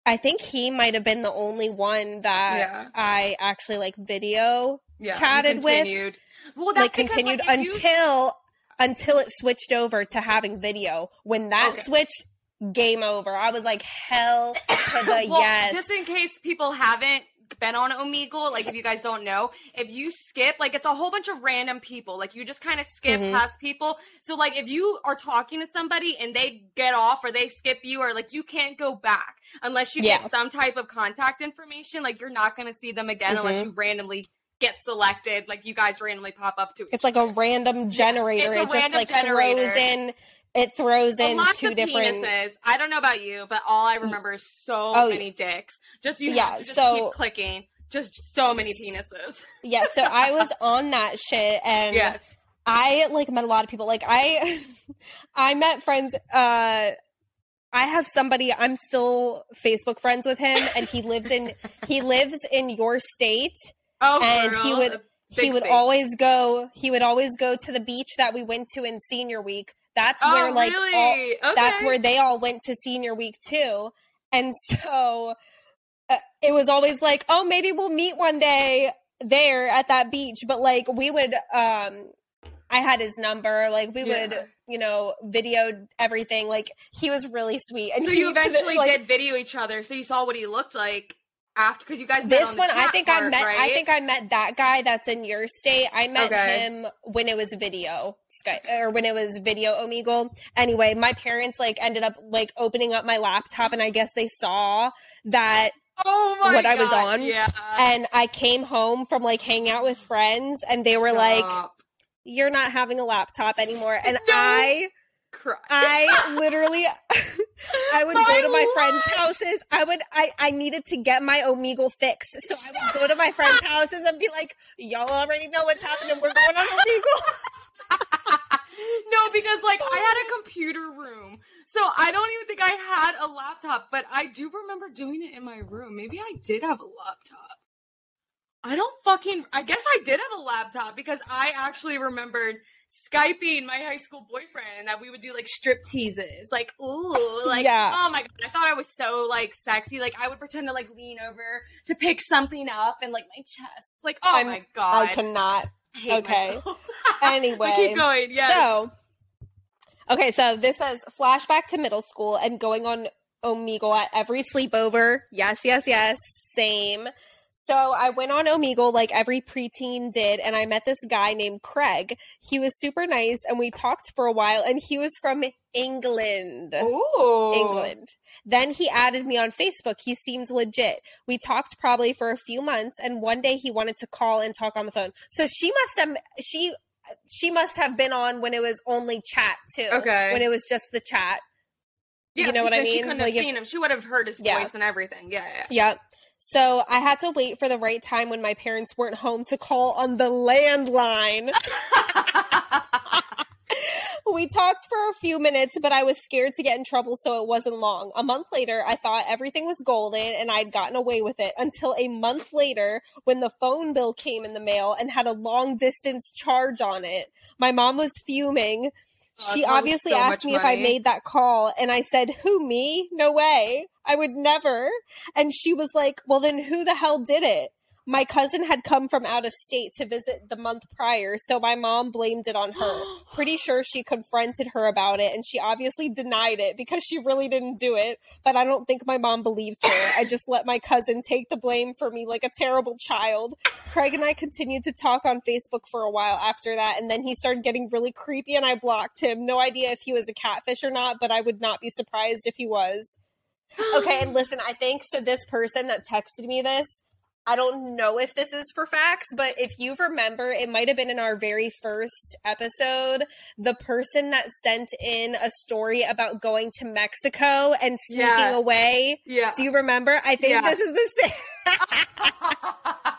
I think he might have been the only one that Yeah. I actually like video yeah, chatted with, continued. Well, that's like continued like, if you- until until it switched over to having video. When that Okay. switched, game over. I was like, hell to the well, yes. just in case people haven't been on Omegle, like if you guys don't know, if you skip, like it's a whole bunch of random people. Like you just kind of skip Mhm. past people. So like if you are talking to somebody and they get off or they skip you or like you can't go back unless you Yeah. get some type of contact information. Like you're not going to see them again unless Mhm. you randomly get selected. Like you guys randomly pop up to it's like a random generator. it's a it just random like generator. throws in. It throws in lots two of different. penises. I don't know about you, but all I remember is so Oh, many dicks. Just you Yeah, have to just so- keep clicking. Just so many penises. Yeah, so I was on that shit, and Yes. I like met a lot of people. Like I, I met friends. Uh, I have somebody. I'm still Facebook friends with him, and he lives in he lives in your state. Oh, And girl, he would- he would state. always go. He would always go to the beach that we went to in senior week. That's Oh, where like really? all, okay. that's where they all went to senior week too. And so uh, it was always like, oh, maybe we'll meet one day there at that beach. But like we would, um, I had his number. Like we Yeah. would, you know, videoed everything. Like he was really sweet. And So he you eventually like, did video each other, so you saw what he looked like. After because you guys This on one, I think I part, met. I think I met that guy that's in your state. I met Okay. him when it was video Sky or when it was video Omegle. Anyway, my parents like ended up like opening up my laptop, and I guess they saw that oh my what I was on, Yeah. and I came home from like hanging out with friends, and they were like, "You're not having a laptop anymore," and No. I. Cry. I literally, I would go to my friends' houses. I would, I, I needed to get my Omegle fix, so I would go to my friends' houses and be like, "Y'all already know what's happening. We're going on Omegle." no, because like I had a computer room. So I don't even think I had a laptop, but I do remember doing it in my room. Maybe I did have a laptop. I don't fucking I guess I did have a laptop because I actually remembered Skyping my high school boyfriend and that we would do like strip teases. Like, ooh, like Yeah. oh my god. I thought I was so like sexy. Like I would pretend to like lean over to pick something up and like my chest. Like, oh I'm- my god. I cannot. I hate okay. Anyway, keep going. Yeah. So, okay, so this says flashback to middle school and going on Omegle at every sleepover. Yes, yes, yes. Same. So I went on Omegle like every preteen did, and I met this guy named Craig. He was super nice, and we talked for a while, and he was from England. Ooh. England. Then he added me on Facebook. He seemed legit. We talked probably for a few months and one day he wanted to call and talk on the phone. So she must have she she must have been on when it was only chat too. Okay. When it was just the chat. Yeah, You know what I because She couldn't Like, have if- seen him. She would have heard his Yeah. voice and everything. Yeah, Yep. So I had to wait for the right time when my parents weren't home to call on the landline. We talked for a few minutes, but I was scared to get in trouble, so it wasn't long. A month later, I thought everything was golden and I'd gotten away with it until a month later when the phone bill came in the mail and had a long distance charge on it. My mom was fuming. Oh, She obviously so asked me if I made that call, and I said, Who, me? No way. I would never. And she was like, Well, then who the hell did it? My cousin had come from out of state to visit the month prior, so my mom blamed it on her. Pretty sure she confronted her about it, and she obviously denied it because she really didn't do it. But I don't think my mom believed her. I just let my cousin take the blame for me like a terrible child. Craig and I continued to talk on Facebook for a while after that, and then he started getting really creepy, and I blocked him. No idea if he was a catfish or not, but I would not be surprised if he was. Okay, and listen, I think so. This person that texted me this, I don't know if this is for facts, but if you remember, it might have been in our very first episode. The person that sent in a story about going to Mexico and sneaking Yeah. away. yeah. Do you remember? I think Yeah. this is the same.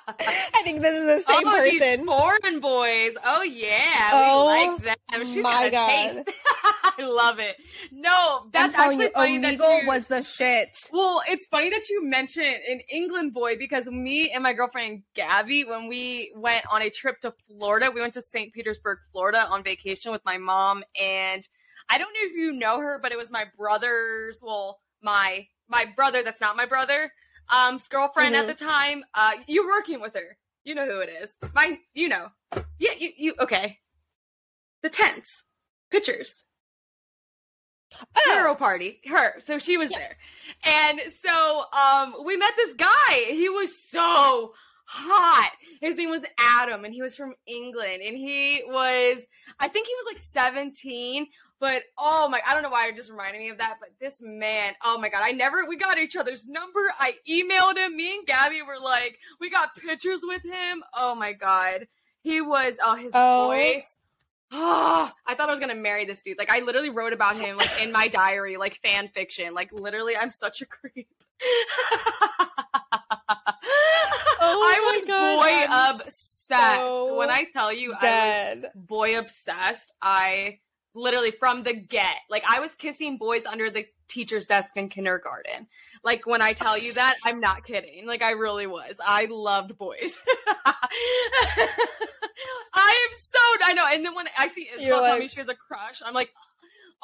I think this is the same oh, person. these foreign boys. Oh yeah, Oh, we like oh them. She's my got a God. taste. I love it. No, that's actually you, funny that you. was the shit. Well, it's funny that you mentioned an England boy because me and my girlfriend Gabby, when we went on a trip to Florida, we went to St. Petersburg, Florida on vacation with my mom. And I don't know if you know her, but it was my brother's, well, my my brother that's not my brother, um's girlfriend Mhm. at the time. Uh you're working with her. You know who it is. My you know. Yeah, you you okay. The tents. Pictures tarot party. Her. So she was Yeah. there. And so um we met this guy. He was so hot. His name was adam and he was from england. And he was i think he was like 17 but oh my i don't know why it just reminded me of that but this man oh my god i never we got each other's number. I emailed him. Me and gabby were like we got pictures with him. Oh my god. He was oh his Oh. voice Oh, I thought I was gonna marry this dude. Like I literally wrote about him like in my diary, like fan fiction. Like literally, I'm such a creep. Oh I was God, boy I'm obsessed. so when I tell you I Dead. was boy obsessed, I literally from the get, like I was kissing boys under the teacher's desk in kindergarten. Like when I tell you that, I'm not kidding. Like I really was. I loved boys. I am so I know. And then when I see You're Isabel tell me she has a crush, I'm like,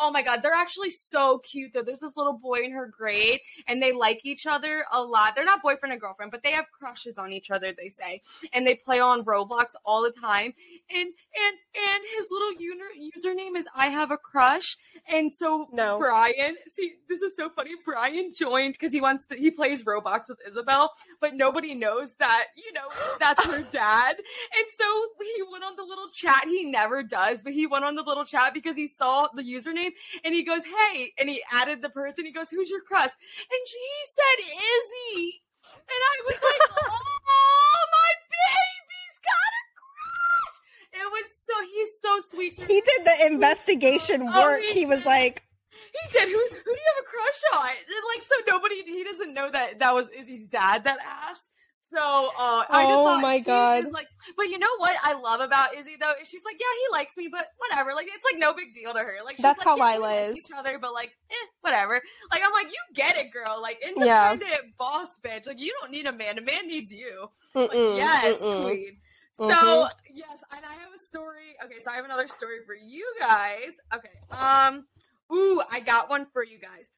Oh my god, they're actually so cute though. There's this little boy in her grade and they like each other a lot. They're not boyfriend and girlfriend, but they have crushes on each other, they say. And they play on Roblox all the time. And and and his little user, username is I have a crush. And so no. Brian, see, this is so funny. Brian joined because he wants to he plays Roblox with Isabel, but nobody knows that, you know, that's her dad. And so he went on the little chat. He never does, but he went on the little chat because he saw the username and he goes, Hey, and he added the person. He goes, Who's your crush? And she said, Izzy. And I was like, Oh, my baby's got a crush. It was so, he's so sweet. He did the investigation so, work. Oh, he, he was like, he said, who, who do you have a crush on? And like, so nobody, he doesn't know that that was Izzy's dad that asked. So uh, I just oh thought my she god, is like, but you know what I love about Izzy though is she's like, yeah, he likes me, but whatever. Like it's like no big deal to her. Like that's like, how yeah, Lila like is. Each other, but like, eh, whatever. Like I'm like, you get it, girl. Like independent yeah. boss bitch. Like you don't need a man. A man needs you. Like, yes, mm-mm. queen. So mm-hmm. yes, and I have a story. Okay, so I have another story for you guys. Okay, um, ooh, I got one for you guys.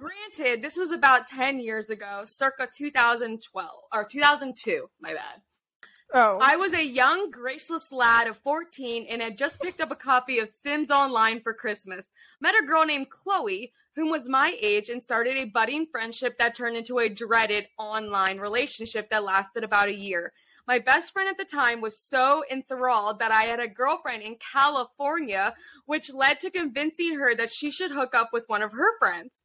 Granted, this was about 10 years ago, circa 2012 or 2002, my bad. Oh. I was a young, graceless lad of 14 and had just picked up a copy of Sims Online for Christmas. Met a girl named Chloe, whom was my age, and started a budding friendship that turned into a dreaded online relationship that lasted about a year. My best friend at the time was so enthralled that I had a girlfriend in California, which led to convincing her that she should hook up with one of her friends.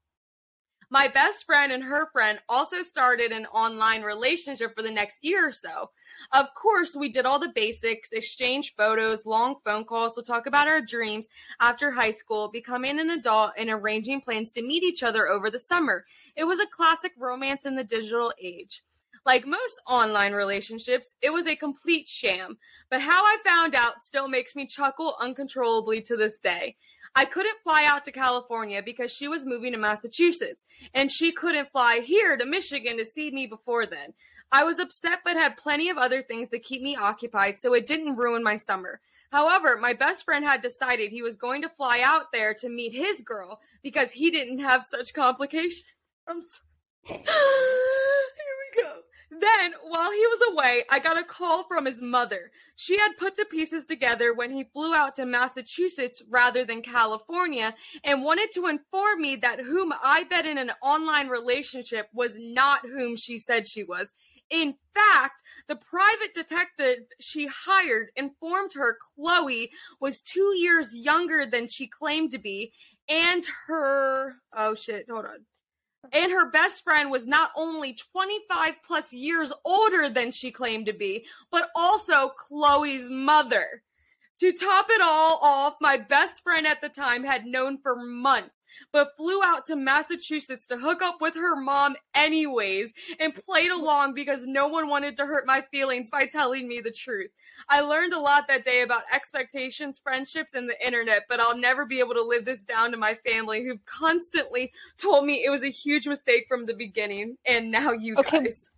My best friend and her friend also started an online relationship for the next year or so. Of course, we did all the basics, exchange photos, long phone calls to talk about our dreams after high school, becoming an adult, and arranging plans to meet each other over the summer. It was a classic romance in the digital age. Like most online relationships, it was a complete sham. But how I found out still makes me chuckle uncontrollably to this day. I couldn't fly out to California because she was moving to Massachusetts, and she couldn't fly here to Michigan to see me before then. I was upset but had plenty of other things to keep me occupied, so it didn't ruin my summer. However, my best friend had decided he was going to fly out there to meet his girl because he didn't have such complications. I'm so- Here we go. Then, while he was away, I got a call from his mother. She had put the pieces together when he flew out to Massachusetts rather than California and wanted to inform me that whom I bet in an online relationship was not whom she said she was. In fact, the private detective she hired informed her Chloe was two years younger than she claimed to be, and her. Oh shit, hold on and her best friend was not only 25 plus years older than she claimed to be, but also Chloe's mother. To top it all off, my best friend at the time had known for months, but flew out to Massachusetts to hook up with her mom anyways and played along because no one wanted to hurt my feelings by telling me the truth. I learned a lot that day about expectations, friendships, and the internet, but I'll never be able to live this down to my family who constantly told me it was a huge mistake from the beginning, and now you okay. guys.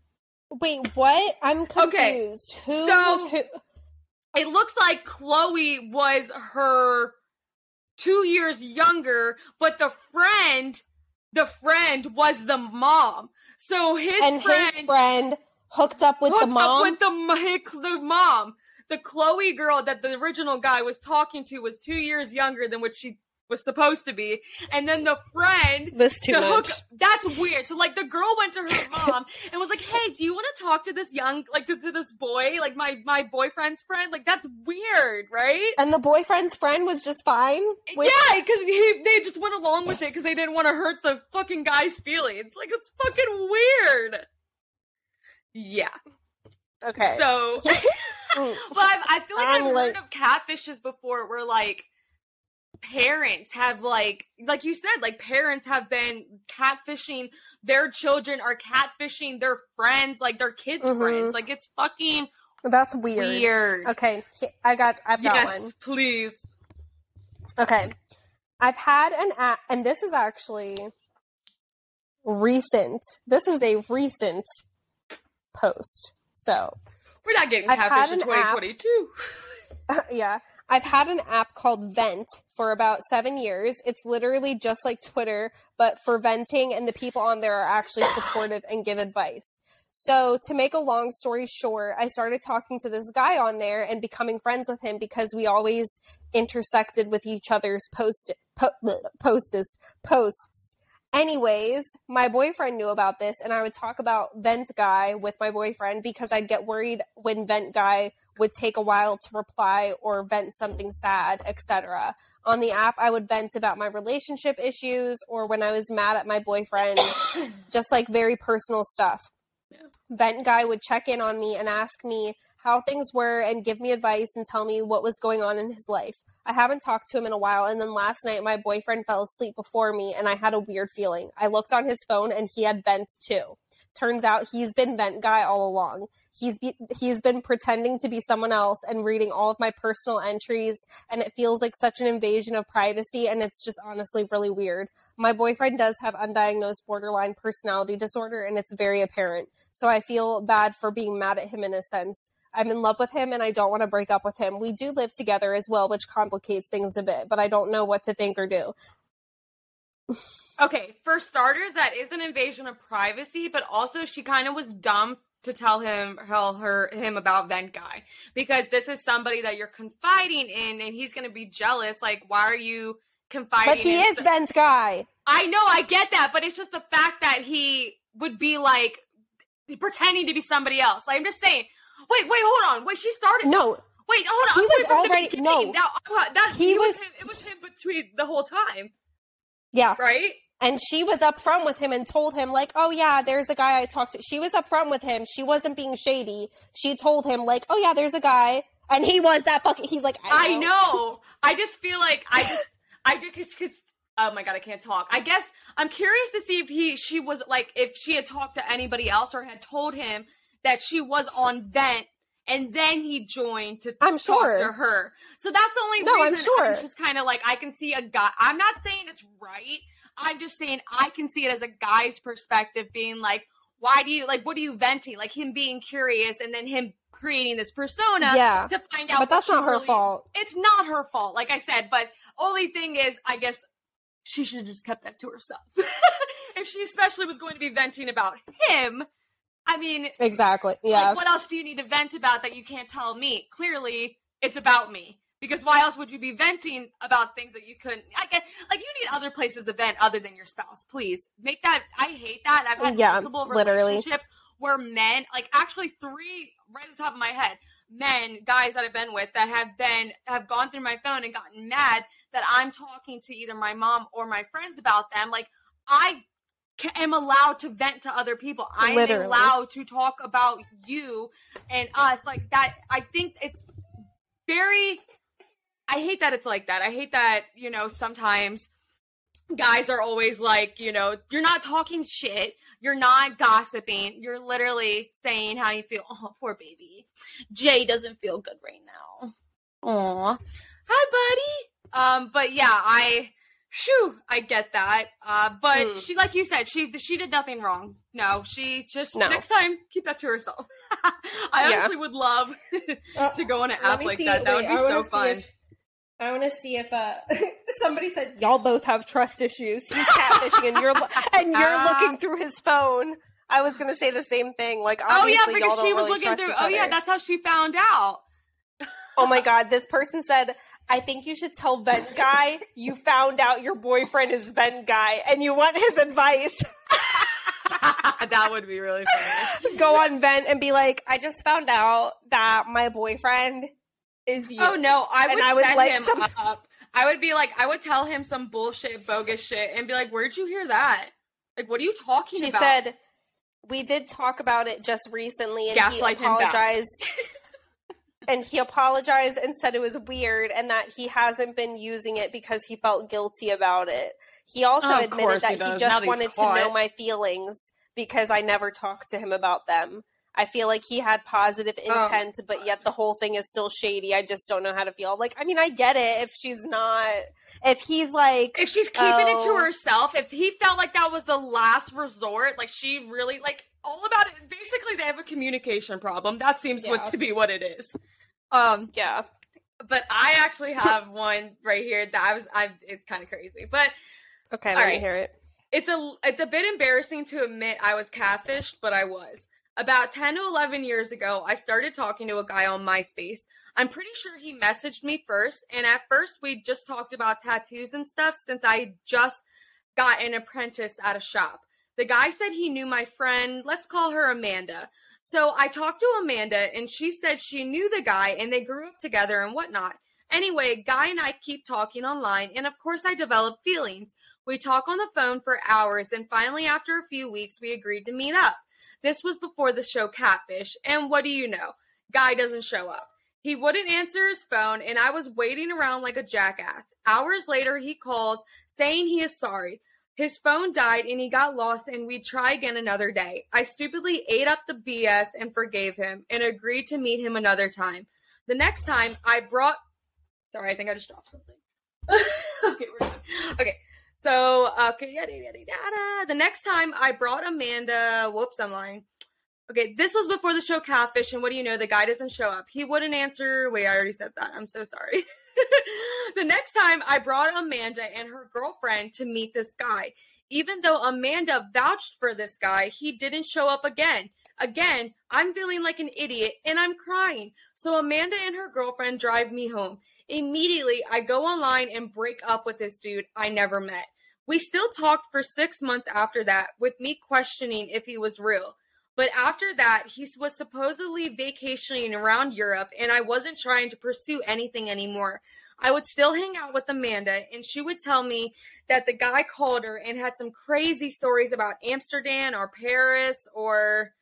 Wait, what? I'm confused. Okay. Who so, was who? It looks like Chloe was her two years younger, but the friend, the friend was the mom. So his and friend, his friend hooked up with hooked the mom. with the the mom. The Chloe girl that the original guy was talking to was two years younger than what she was supposed to be. And then the friend This too much. Hook, that's weird. So like the girl went to her mom and was like, Hey, do you want to talk to this young like to, to, this boy? Like my my boyfriend's friend? Like that's weird, right? And the boyfriend's friend was just fine? With- yeah, because he they just went along with it because they didn't want to hurt the fucking guy's feelings. Like it's fucking weird. Yeah. Okay. So but I, I feel like i have like- heard of catfishes before where like parents have like like you said like parents have been catfishing their children are catfishing their friends like their kids mm-hmm. friends. Like it's fucking that's weird. weird. Okay i got i've got yes, one. please. Okay. I've had an app and this is actually recent. This is a recent post so we're not getting catfish in 2022 yeah. I've had an app called Vent for about seven years. It's literally just like Twitter, but for venting, and the people on there are actually supportive and give advice. So, to make a long story short, I started talking to this guy on there and becoming friends with him because we always intersected with each other's post po- posts posts. Anyways, my boyfriend knew about this, and I would talk about Vent Guy with my boyfriend because I'd get worried when Vent Guy would take a while to reply or vent something sad, etc. On the app, I would vent about my relationship issues or when I was mad at my boyfriend, just like very personal stuff. Yeah. Vent Guy would check in on me and ask me how things were and give me advice and tell me what was going on in his life. I haven't talked to him in a while, and then last night my boyfriend fell asleep before me and I had a weird feeling. I looked on his phone and he had vent too. Turns out he's been vent guy all along. He's be- he's been pretending to be someone else and reading all of my personal entries and it feels like such an invasion of privacy and it's just honestly really weird. My boyfriend does have undiagnosed borderline personality disorder and it's very apparent. So I feel bad for being mad at him in a sense. I'm in love with him and I don't want to break up with him. We do live together as well, which complicates things a bit, but I don't know what to think or do. Okay, for starters, that is an invasion of privacy, but also she kind of was dumb to tell him tell her him about Vent Guy because this is somebody that you're confiding in and he's gonna be jealous. Like, why are you confiding But he is Vent Guy. I know, I get that, but it's just the fact that he would be like pretending to be somebody else. Like, I'm just saying. Wait, wait, hold on. Wait, she started. No. Wait, hold on. He was already no. That, uh, that, he, he was, was him, it was him between the whole time. Yeah. Right? And she was up front with him and told him, like, oh, yeah, there's a guy I talked to. She was up front with him. She wasn't being shady. She told him, like, oh, yeah, there's a guy. And he was that fucking, he's like, I know. I, know. I just feel like I just, I just, because, oh my God, I can't talk. I guess I'm curious to see if he, she was like, if she had talked to anybody else or had told him that she was on vent and then he joined to I'm sure to her. So that's the only no, reason. I'm sure. I'm just kind of like I can see a guy. I'm not saying it's right. I'm just saying I can see it as a guy's perspective, being like, why do you like? What are you venting? Like him being curious, and then him creating this persona yeah. to find out. But that's not her really, fault. It's not her fault, like I said. But only thing is, I guess she should have just kept that to herself. if she especially was going to be venting about him, I mean, exactly. Yeah. Like, what else do you need to vent about that you can't tell me? Clearly, it's about me. Because why else would you be venting about things that you couldn't? I get like you need other places to vent other than your spouse. Please make that. I hate that. I've had yeah, multiple literally. relationships where men, like actually three, right at the top of my head, men, guys that I've been with that have been have gone through my phone and gotten mad that I'm talking to either my mom or my friends about them. Like I am allowed to vent to other people. I am allowed to talk about you and us like that. I think it's very. I hate that it's like that. I hate that you know sometimes guys are always like you know you're not talking shit. You're not gossiping. You're literally saying how you feel. Oh, poor baby. Jay doesn't feel good right now. Aw. Hi, buddy. Um, but yeah, I Shoo, I get that. Uh, but mm. she, like you said, she she did nothing wrong. No, she just no. next time keep that to herself. I yeah. honestly would love uh, to go on an app like that. That would be so fun. If, I want to see if uh, somebody said y'all both have trust issues. He's catfishing, and you're and you're looking through his phone. I was going to say the same thing. Like, oh yeah, because she was really looking through. Oh yeah, that's how she found out. oh my god, this person said I think you should tell Vent Guy you found out your boyfriend is Vent Guy and you want his advice. that would be really funny. Go on Vent and be like, I just found out that my boyfriend is you. Oh no, I would and I would set like him some- up. I would be like, I would tell him some bullshit, bogus shit, and be like, "Where'd you hear that? Like, what are you talking she about?" She said, "We did talk about it just recently, and Gaslight he apologized." And he apologized and said it was weird and that he hasn't been using it because he felt guilty about it. He also oh, admitted that he, he just wanted to know my feelings because I never talked to him about them. I feel like he had positive oh. intent, oh. but yet the whole thing is still shady. I just don't know how to feel. Like, I mean, I get it if she's not, if he's like, if she's keeping oh. it to oh. herself, if he felt like that was the last resort, like she really, like, all about it. Basically, they have a communication problem. That seems yeah. what to be what it is. Um, yeah. but I actually have one right here that I was I it's kind of crazy. But Okay, let All me right. hear it. it's a it's a bit embarrassing to admit I was catfished, but I was. About 10 to 11 years ago, I started talking to a guy on MySpace. I'm pretty sure he messaged me first, and at first we just talked about tattoos and stuff since I just got an apprentice at a shop. The guy said he knew my friend, let's call her Amanda. So I talked to Amanda, and she said she knew the guy and they grew up together and whatnot. Anyway, Guy and I keep talking online, and of course, I develop feelings. We talk on the phone for hours, and finally, after a few weeks, we agreed to meet up. This was before the show Catfish, and what do you know? Guy doesn't show up. He wouldn't answer his phone, and I was waiting around like a jackass. Hours later, he calls saying he is sorry. His phone died and he got lost, and we'd try again another day. I stupidly ate up the BS and forgave him and agreed to meet him another time. The next time, I brought. Sorry, I think I just dropped something. okay, we're good. Okay, so okay, yada yada yada. The next time, I brought Amanda. Whoops, I'm lying. Okay, this was before the show Catfish, and what do you know? The guy doesn't show up. He wouldn't answer. Wait, I already said that. I'm so sorry. the next time I brought Amanda and her girlfriend to meet this guy. Even though Amanda vouched for this guy, he didn't show up again. Again, I'm feeling like an idiot and I'm crying. So Amanda and her girlfriend drive me home. Immediately, I go online and break up with this dude I never met. We still talked for six months after that, with me questioning if he was real. But after that, he was supposedly vacationing around Europe, and I wasn't trying to pursue anything anymore. I would still hang out with Amanda, and she would tell me that the guy called her and had some crazy stories about Amsterdam or Paris or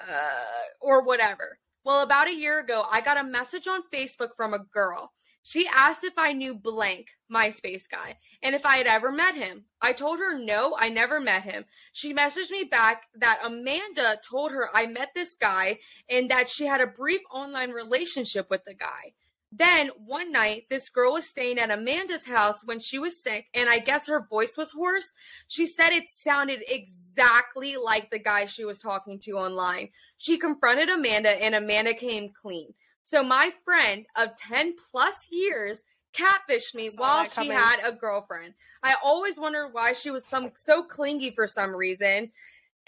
uh, or whatever. Well, about a year ago, I got a message on Facebook from a girl. She asked if I knew blank MySpace guy and if I had ever met him. I told her no, I never met him. She messaged me back that Amanda told her I met this guy and that she had a brief online relationship with the guy. Then one night, this girl was staying at Amanda's house when she was sick, and I guess her voice was hoarse. She said it sounded exactly like the guy she was talking to online. She confronted Amanda, and Amanda came clean. So my friend of 10 plus years catfished me while she had a girlfriend. I always wondered why she was some so clingy for some reason.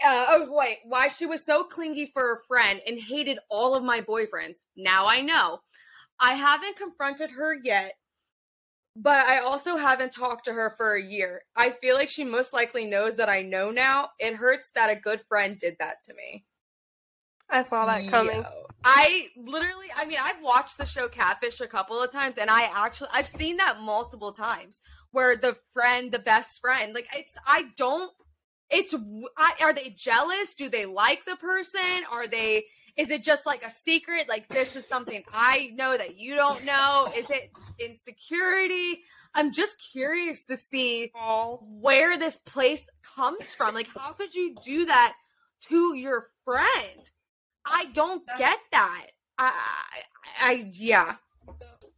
Uh, oh wait, why she was so clingy for a friend and hated all of my boyfriends. Now I know. I haven't confronted her yet, but I also haven't talked to her for a year. I feel like she most likely knows that I know now. It hurts that a good friend did that to me. I saw that coming. Yo. I literally, I mean, I've watched the show Catfish a couple of times, and I actually, I've seen that multiple times where the friend, the best friend, like it's, I don't, it's, I, are they jealous? Do they like the person? Are they, is it just like a secret? Like this is something I know that you don't know? Is it insecurity? I'm just curious to see where this place comes from. Like, how could you do that to your friend? I don't get that. I, I, yeah.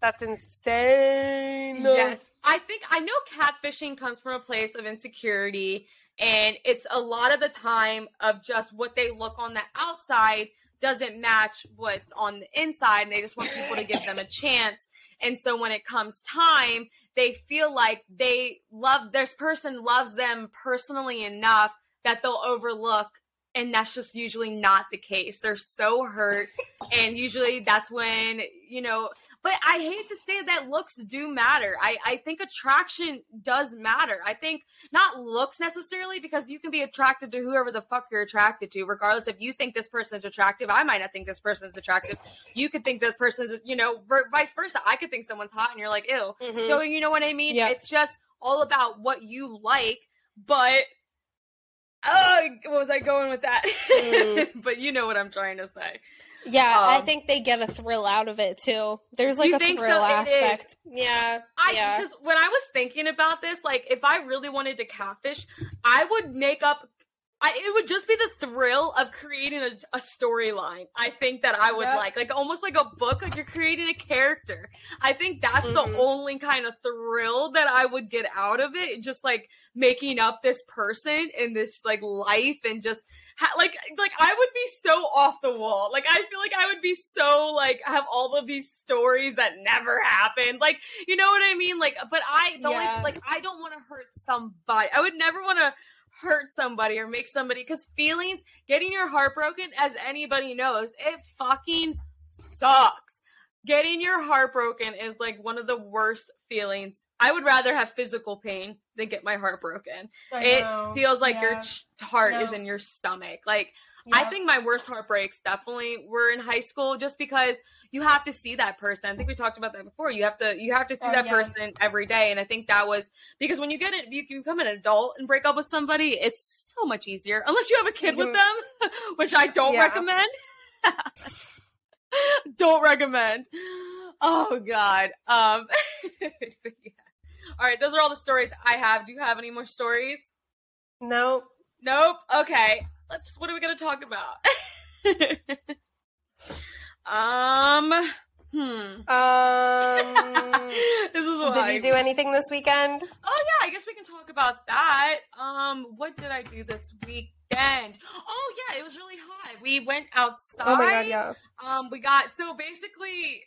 That's insane. Yes. I think I know catfishing comes from a place of insecurity and it's a lot of the time of just what they look on the outside doesn't match what's on the inside and they just want people to give them a chance. And so when it comes time, they feel like they love this person loves them personally enough that they'll overlook and that's just usually not the case. They're so hurt and usually that's when, you know, but I hate to say that looks do matter. I, I think attraction does matter. I think not looks necessarily because you can be attracted to whoever the fuck you're attracted to, regardless if you think this person is attractive. I might not think this person is attractive. You could think this person's, you know, vice versa. I could think someone's hot and you're like, ew. Mhm. So you know what I mean? It's just all about what you like, but oh, what was I going with that? Mm. but you know what I'm trying to say. yeah, I um, think they get a thrill out of it too. There's like a so? thrill is. aspect. Yeah. I yeah. because when I was thinking about this, like if I really wanted to catfish, I would make up. I, it would just be the thrill of creating a, a storyline. I think that I would Yep. like, like almost like a book, like you're creating a character. I think that's Mhm. the only kind of thrill that I would get out of it. Just like making up this person and this like life and just ha- like like I would be so off the wall. Like I feel like I would be so like have all of these stories that never happened. Like you know what I mean? Like but I the Yeah. only like I don't want to hurt somebody. I would never want to hurt somebody or make somebody because feelings getting your heart broken as anybody knows it fucking sucks. Getting your heart broken is like one of the worst feelings. I would rather have physical pain than get my heart broken. It feels like your ch- heart is in your stomach. Like I think my worst heartbreaks definitely were in high school just because you have to see that person. I think we talked about that before. You have to you have to see Oh, that yeah. person every day and I think that was because when you get it you, become an adult and break up with somebody, it's so much easier unless you have a kid with Mhm. them, which I don't Yeah. recommend. don't recommend. Oh god. Um yeah. All right, those are all the stories I have. Do you have any more stories? No. Nope. Okay. Let's. What are we gonna talk about? um. Hmm. Um, this is what did you do anything this weekend? Oh yeah, I guess we can talk about that. Um, what did I do this weekend? Oh yeah, it was really hot. We went outside. Oh my god, yeah. Um, we got so basically,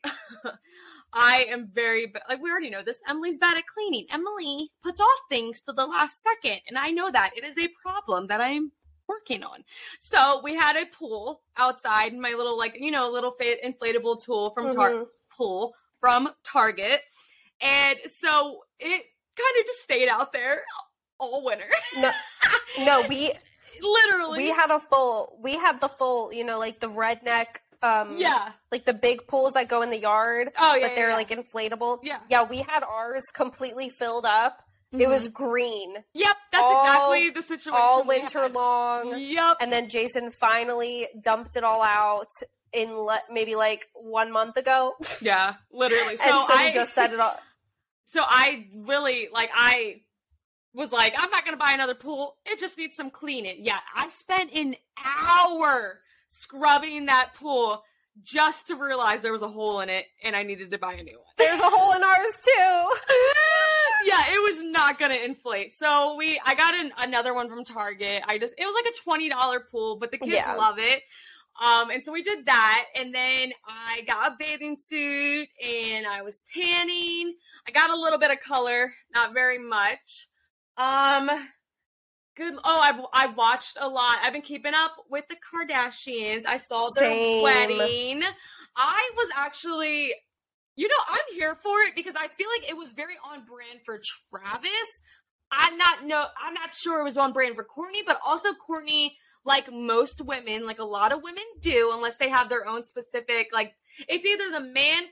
I am very like we already know this. Emily's bad at cleaning. Emily puts off things to the last second, and I know that it is a problem that I'm working on. So we had a pool outside, my little like you know little inflatable tool from Tar- Mhm. pool from Target, and so it kind of just stayed out there all winter. No, no, we Literally, we had a full. We had the full. You know, like the redneck. Um, yeah. like the big pools that go in the yard, Oh yeah, but they're yeah, like inflatable. yeah. Yeah, we had ours completely filled up. It was mm-hmm. green Yep, that's all- exactly the situation. all winter had. long. Yep. And then Jason finally dumped it all out in le- maybe like one month ago. Yeah, literally. So, and so I he just set it all. So I really like I was like, I'm not gonna buy another pool. It just needs some cleaning. Yeah, I spent an hour scrubbing that pool just to realize there was a hole in it and I needed to buy a new one. There's a hole in ours too. yeah, it was not gonna inflate. So we, I got an, another one from Target. I just, it was like a twenty dollar pool, but the kids Yeah. love it. Um, and so we did that, and then I got a bathing suit, and I was tanning. I got a little bit of color, not very much. Um, good. Oh, I I watched a lot. I've been keeping up with the Kardashians. I saw their Same. wedding. I was actually you know, I'm here for it because I feel like it was very on brand for Travis. I'm not no I'm not sure it was on brand for Kourtney, but also Kourtney, like most women, like a lot of women do, unless they have their own specific like it's either the man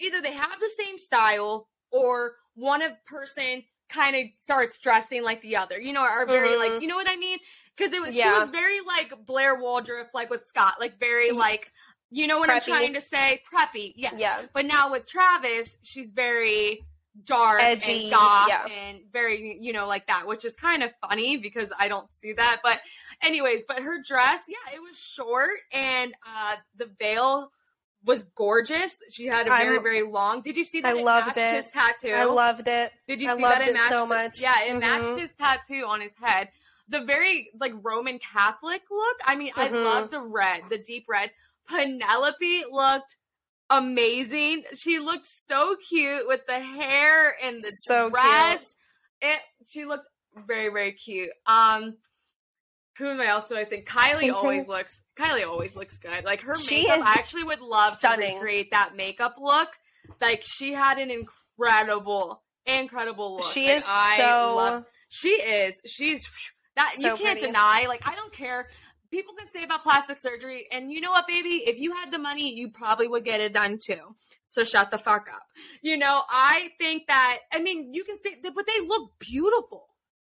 either they have the same style or one of person kind of starts dressing like the other. You know, are very Mhm. like you know what I mean? Because it was she was very like Blair Waldorf, like with Scott, like very like you know what I'm trying to say? Preppy, Yeah. Yeah. But now with Travis, she's very dark Edgy, and goth yeah. and very, you know, like that, which is kind of funny because I don't see that. But anyways, but her dress, yeah, it was short and uh the veil was gorgeous. She had a very, I'm- very long. Did you see that? I it loved matched it. his tattoo. I loved it. Did you I see loved that? it matched so the- much. yeah, it Mhm. matched his tattoo on his head. The very like Roman Catholic look. I mean, I Mhm. love the red, the deep red. Penelope looked amazing. She looked so cute with the hair and the So cute. dress. It she looked very, very cute. Um who am I also? I think? Kylie always looks Kylie always looks good. Like her She makeup, is I actually would love stunning. to recreate that makeup look. Like she had an incredible, incredible look. She Like, is I so. love- she is. She's that So you can't pretty. deny. Like I don't care. People can say about plastic surgery, and you know what, baby? If you had the money, you probably would get it done too. So shut the fuck up. You know, I think that. I mean, you can say, that, but they look beautiful.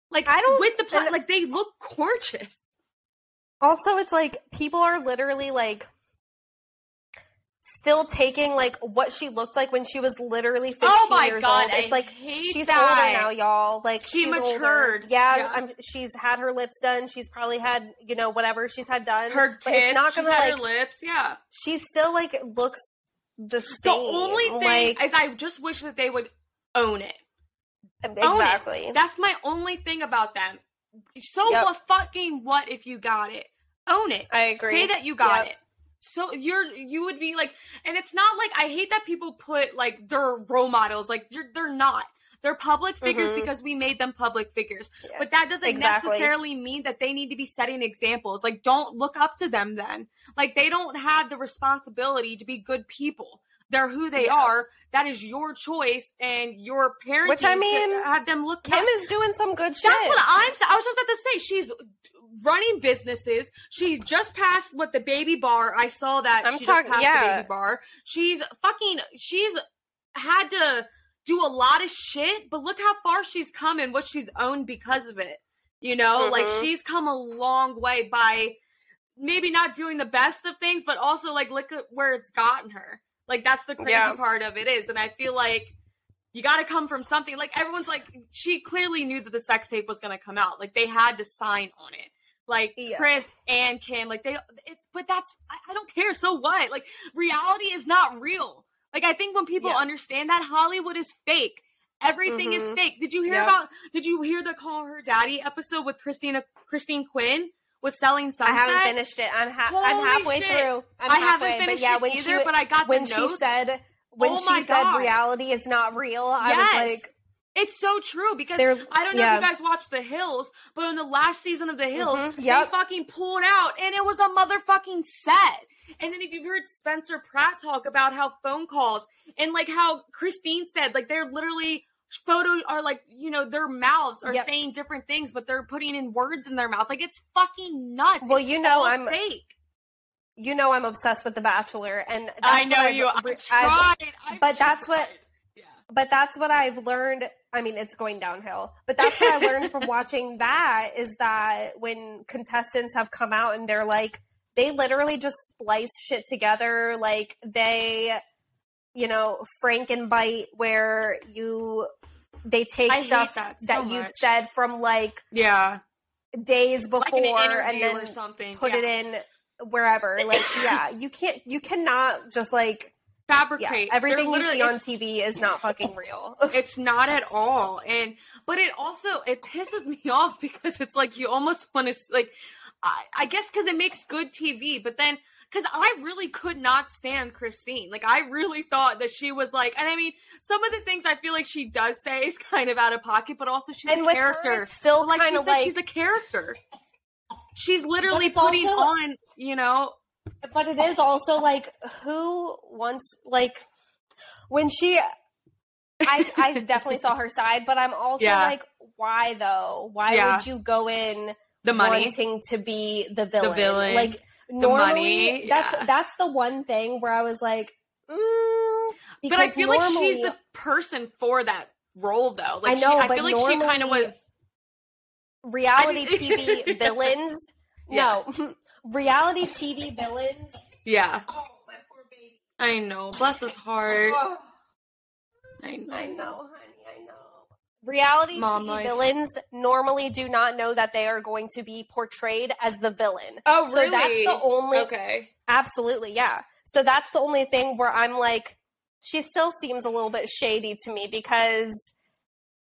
Like I don't- with the pla- like they look gorgeous. Also, it's like people are literally like still taking like what she looked like when she was literally 15 Oh my years God, old. It's I like she's that. older now, y'all. Like She she's older. matured. Yeah, Yeah. I'm, she's had her lips done. She's probably had you know whatever she's had done. Her But tits, it's not gonna like. her lips. Yeah. She still like looks the same. The only thing like is, I just wish that they would own it. Um, own it. exactly. That's my only thing about them. So Yep. what fucking what if you got it? Own it. I agree. Say that you got Yep. it. So you're you would be like, and it's not like I hate that people put like their role models like you're they're not. They're public figures Mhm. because we made them public figures. Yeah. But that doesn't Exactly. necessarily mean that they need to be setting examples. Like, don't look up to them then. Like, they don't have the responsibility to be good people. They're who they Yeah. are. That is your choice, and your parents Which, I mean, have them look Kim up. is doing some good shit. That's what I'm. I was just about to say. She's running businesses. She just passed what the baby bar. I saw that I'm she talk- just passed yeah. the baby bar. She's fucking. She's had to do a lot of shit, but look how far she's come and what she's owned because of it. You know, like Mhm. she's come a long way by maybe not doing the best of things, but also like look at where it's gotten her. Like that's the crazy Yeah. part of it is, and I feel like you got to come from something. Like everyone's like, she clearly knew that the sex tape was going to come out. Like they had to sign on it. Like Yeah. Kris and Kim, like they, it's, but that's, I, I don't care. So what? Like reality is not real. Like I think when people Yeah. understand that Hollywood is fake, everything is Mhm. fake. Did you hear Yep. about? Did you hear the Call Her Daddy episode with Christina Christine Quinn with Selling something? I haven't finished it. I'm ha- I'm halfway shit. through. I'm I halfway, haven't finished but yeah, it when either, she but I got when she notes. said when Oh she said God. reality is not real, I was like, it's so true because They're- I don't know yeah. if you guys watched The Hills, but on the last season of The Hills, Mhm, they fucking pulled out and it was a motherfucking set. And then if you've heard Spencer Pratt talk about how phone calls and like how Christine said, like they're literally photo are like, you know, their mouths are Yep. saying different things, but they're putting in words in their mouth. Like it's fucking nuts. Well, It's you know I'm- fake. you know, I'm obsessed with The Bachelor, and that's I know I've you. I re- tried. I've- I but that's what- Yeah. but that's what I've learned. I mean, it's going downhill. But that's what I learned from watching that is that when contestants have come out and they're like, they literally just splice shit together. Like they, you know, Frankenbite where you they take I stuff that that, you've said from like Yeah. days before in an and then or something. put yeah. it in wherever. Like, yeah, you can't, you cannot just like, yeah, fabricate. everything you see on TV is not fucking real. it's not at all and but it also it pisses me off because it's like you almost want to like i, I guess because it makes good tv but then because i really could not stand christine like i really thought that she was like and i mean some of the things i feel like she does say is kind of out of pocket but also she's and a character her, still like she said, like, she's a character she's literally putting also- on you know but it is also like, who wants, like, when she, I, I definitely saw her side, but I'm also Yeah. like, why though? Why Yeah. would you go in the money wanting to be the villain? villain, like, normally, money, that's, yeah. that's the one thing where I was like, mm, but i feel like she's the person for that role though like I know, she, i but feel like she kind of was reality TV villains. No, reality TV villains. yeah Oh, my poor baby. I know. Bless his heart. Oh, I know. I know, honey, I know. Reality Mom TV life. villains normally do not know that they are going to be portrayed as the villain. Oh, really? So that's the only. Okay. Absolutely, yeah. So that's the only thing where I'm like, she still seems a little bit shady to me because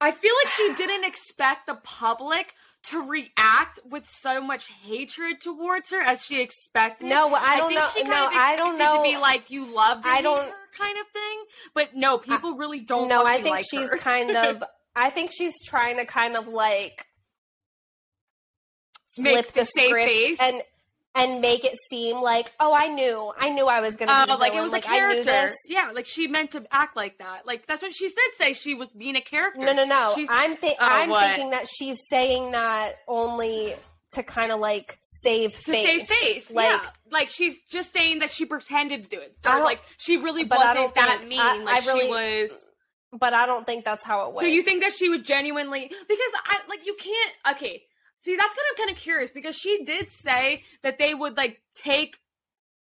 I feel like she didn't expect the public to react with so much hatred towards her as she expected. no, I don't think know. She kind No, of I don't know. To be like you loved I don't- her kind of thing. But no, people really don't. no, I think like she's her. kind of. I think she's trying to kind of like Make flip the the save script face. and and make it seem like, oh, I knew, I knew I was be Oh, the like it was like a I knew character. this. Yeah, like she meant to act like that. Like that's what she did say. She was being a character. No, no, no. She's- I'm thi- Oh, I'm what? thinking that she's saying that only to kind of like save to face. save face. Like, yeah. like she's just saying that she pretended to do it. Like she really wasn't that think- mean. I- like I really- she was. but I don't think that's how it was. So you think that she was genuinely because I like you can't okay. See, that's kind of kind of curious because she did say that they would like take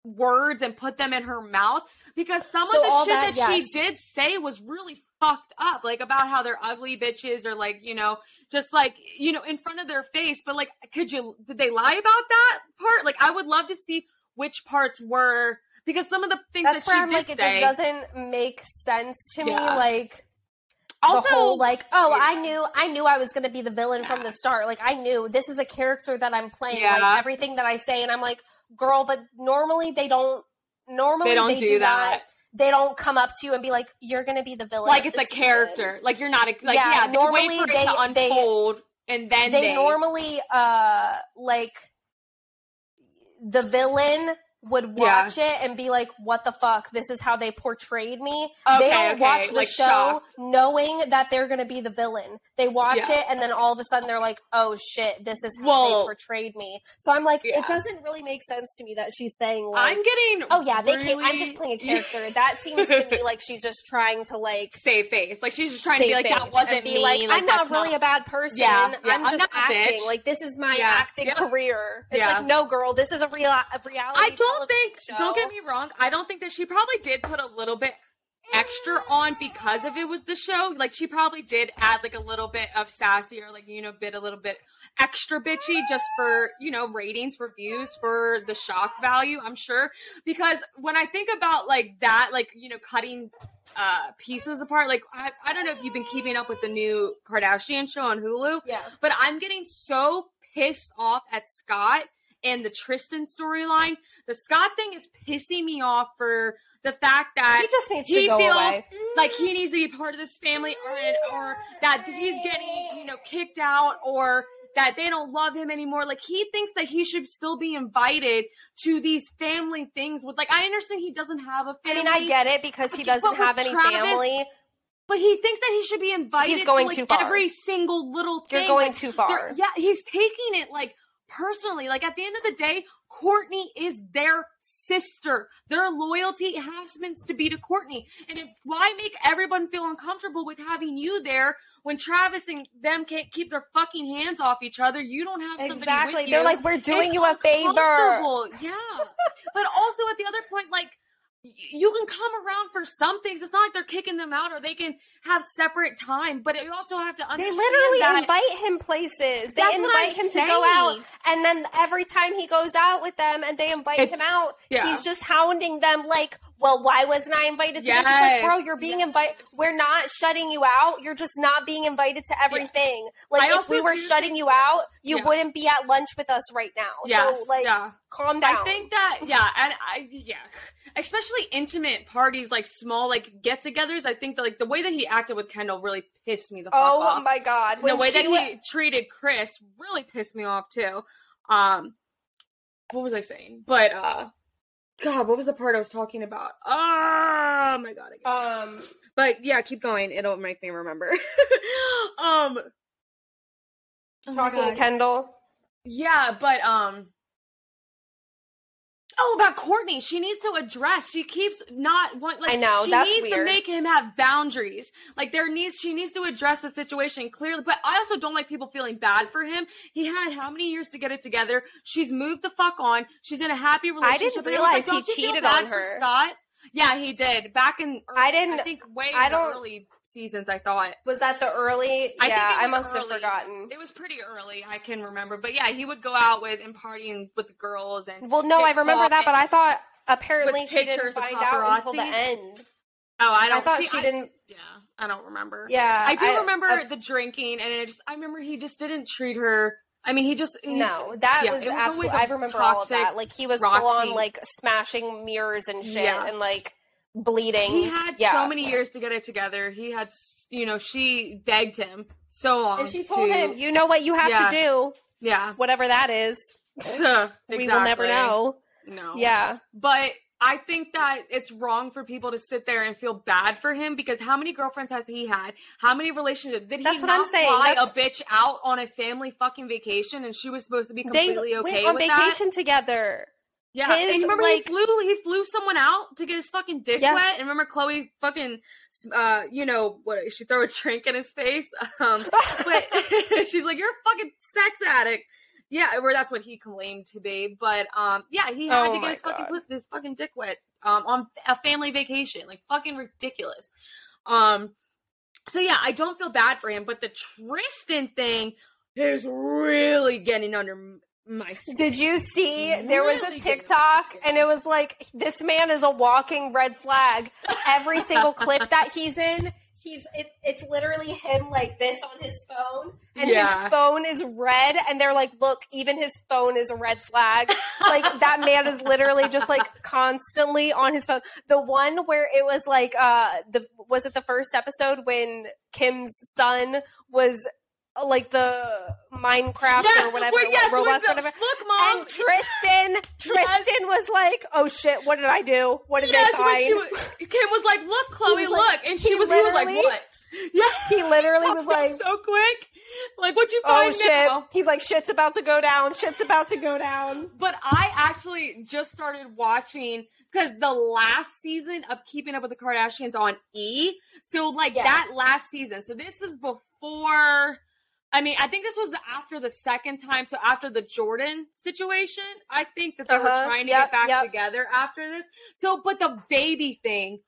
words and put them in her mouth because some So of the shit that, that, yes. she did say was really fucked up like about how they're ugly bitches or like you know just like you know in front of their face but like could you did they lie about that part like i would love to see which parts were because some of the things that's that where she I'm did like, it say just doesn't make sense to me. Yeah. Like, Also, the whole like, oh, Yeah. I knew, I knew I was going to be the villain from the start. Like, I knew this is a character that I'm playing. Yeah. Like everything that I say, and I'm like, girl, but normally they don't. Normally they don't they do, that. not. They don't come up to you and be like, "You're going to be the villain." like it's a season." character. Like you're not a, like Yeah, yeah. they normally wait for they- it to they- unfold, and then They, they, normally, uh, like the villain would Yeah. watch it and be like, "What the fuck? This is how they portrayed me." Okay, they don't okay, watch the like show shocked. knowing that they're going to be the villain. They watch Yeah. it and then all of a sudden they're like, "Oh shit, this is how Well- they portrayed me." So I'm like, Yeah. it doesn't really make sense to me that she's saying like, I'm getting. "Oh yeah, they can't, I'm just playing a character." that seems to me like she's just trying to like Save face. Like she's just trying to be like that wasn't me. like, I'm not really a bad person. Yeah, yeah, I'm I'm just acting. Like this is my Yeah, acting yeah. career. It's Yeah. like, no, girl, this is a real a reality. I don't television think. Show. Don't get me wrong. I don't think that she probably did put a little bit extra on because of it was the show. Like she probably did add like a little bit of sassy or like you know bit a little bit extra bitchy just for you know ratings for views for the shock value. I'm sure because when I think about like that, like you know cutting uh pieces apart, like I I don't know if you've been keeping up with the new Kardashian show on Hulu. Yeah. But I'm getting so pissed off at Scott and the Tristan storyline. The Scott thing is pissing me off for the fact that He just needs he to go feels away. like he needs to be part of this family or, or that he's getting, you know, kicked out or that they don't love him anymore. Like he thinks that he should still be invited to these family things with like I understand he doesn't have a family. I mean, I get it because he doesn't have any Travis, family. But he thinks that he should be invited He's going to too far. every single little thing. You're going Like, too far. Yeah, he's taking it like personally. Like at the end of the day, Kourtney is their sister. Their loyalty has meant to be to Kourtney. And if why make everyone feel uncomfortable with having you there when Travis and them can't keep their fucking hands off each other? You don't have somebody Exactly. They're like, we're doing It's you a favor. Yeah. but also at the other point, like you can come around for some things. It's not like they're kicking them out or they can have separate time. But you also have to understand. They literally that invite him places. They That's invite I'm him to go out. And then every time he goes out with them and they invite It's- him out, yeah. he's just hounding them like, well, why wasn't I invited to this? Yes. like, bro, you're being invited. We're not shutting you out. You're just not being invited to everything. Like, I if we were shutting you out, you Yeah. wouldn't be at lunch with us right now. Yes, so, like, yeah. calm down. I think that yeah, and I yeah, especially intimate parties like small like get-togethers. I think that like the way that he acted with Kendall really pissed me the fuck oh off. my God. the way that he treated Kris really pissed me off too. Um, what was I saying? But uh, God, what was the part I was talking about? Oh my God! Um, but yeah, keep going. It'll make me remember. um, oh talking to Kendall. Yeah, but um Oh, about Kourtney, she needs to address. She keeps not want like I know, she needs to make him have boundaries. Like there needs she needs to address the situation clearly. But I also don't like people feeling bad for him. He had how many years to get it together? She's moved the fuck on. She's in a happy relationship. I didn't I'm like, realize he don't you feel cheated on her. Scott. Yeah, he did. Back in I didn't- I think way I don't- early seasons I thought. Was that the early? I yeah, I must have forgotten. It was pretty early, I can remember. But yeah, he would go out with and partying with the girls and Well, no, I remember that, but I thought apparently she didn't find out until the end. Oh, I don't I thought see, she I- didn't. Yeah, I don't remember. Yeah, I do I- remember I- the drinking, and it just I remember he just didn't treat her. I mean, he just he- No, that yeah, was, was absolutely. I remember all of that. Like he was full on like smashing mirrors and shit, Yeah. and like bleeding. He had yeah. so many years to get it together. He had, you know, she begged him so long. and she told to- him, "You know what you have Yeah. to do, yeah, whatever that is. We will never know." No. Yeah, But I think that it's wrong for people to sit there and feel bad for him because how many girlfriends has he had? How many relationships did he That's what not I'm saying. fly That's- a bitch out on a family fucking vacation and she was supposed to be they completely okay went on with vacation together. Yeah, his, and remember like- he flew he flew someone out to get his fucking dick Yeah. wet. And remember Khloé fucking, uh, you know what? She throw a drink in his face. Um, but she's like, "You're a fucking sex addict." Yeah, or that's what he claimed to be. But um, yeah, he had Oh to get his fucking God. put his fucking dick wet um on a family vacation, like fucking ridiculous. Um, so yeah, I don't feel bad for him, but the Tristan thing is really getting under my skin. Did you see there was a TikTok and it was like this man is a walking red flag. Every single clip that he's in, he's it, it's literally him like this on his phone and Yeah. his phone is red and they're like look even his phone is a red flag like that man is literally just like constantly on his phone the one where it was like uh the was it the first episode when kim's son was Uh, like the minecraft yes, or whatever yes, robots whatever Look, mom. and Tristan, Tristan was like, "Oh shit, what did I do? What did yes, they find?" she Kim was like, "Look, Khloé, like- look," and she was, he was like, "What?" Yeah, he literally was like, so quick. Like, what'd you "Oh find shit!" now? He's like, "Shit's about to go down. Shit's about to go down." But I actually just started watching because the last season of Keeping Up with the Kardashians on E. So like Yeah. that last season. So this is before. I mean, I think this was the, after the second time. So after the Jordyn situation, I think that they were Uh-huh. trying to Yep, get back yep. together after this. So, but the baby thing.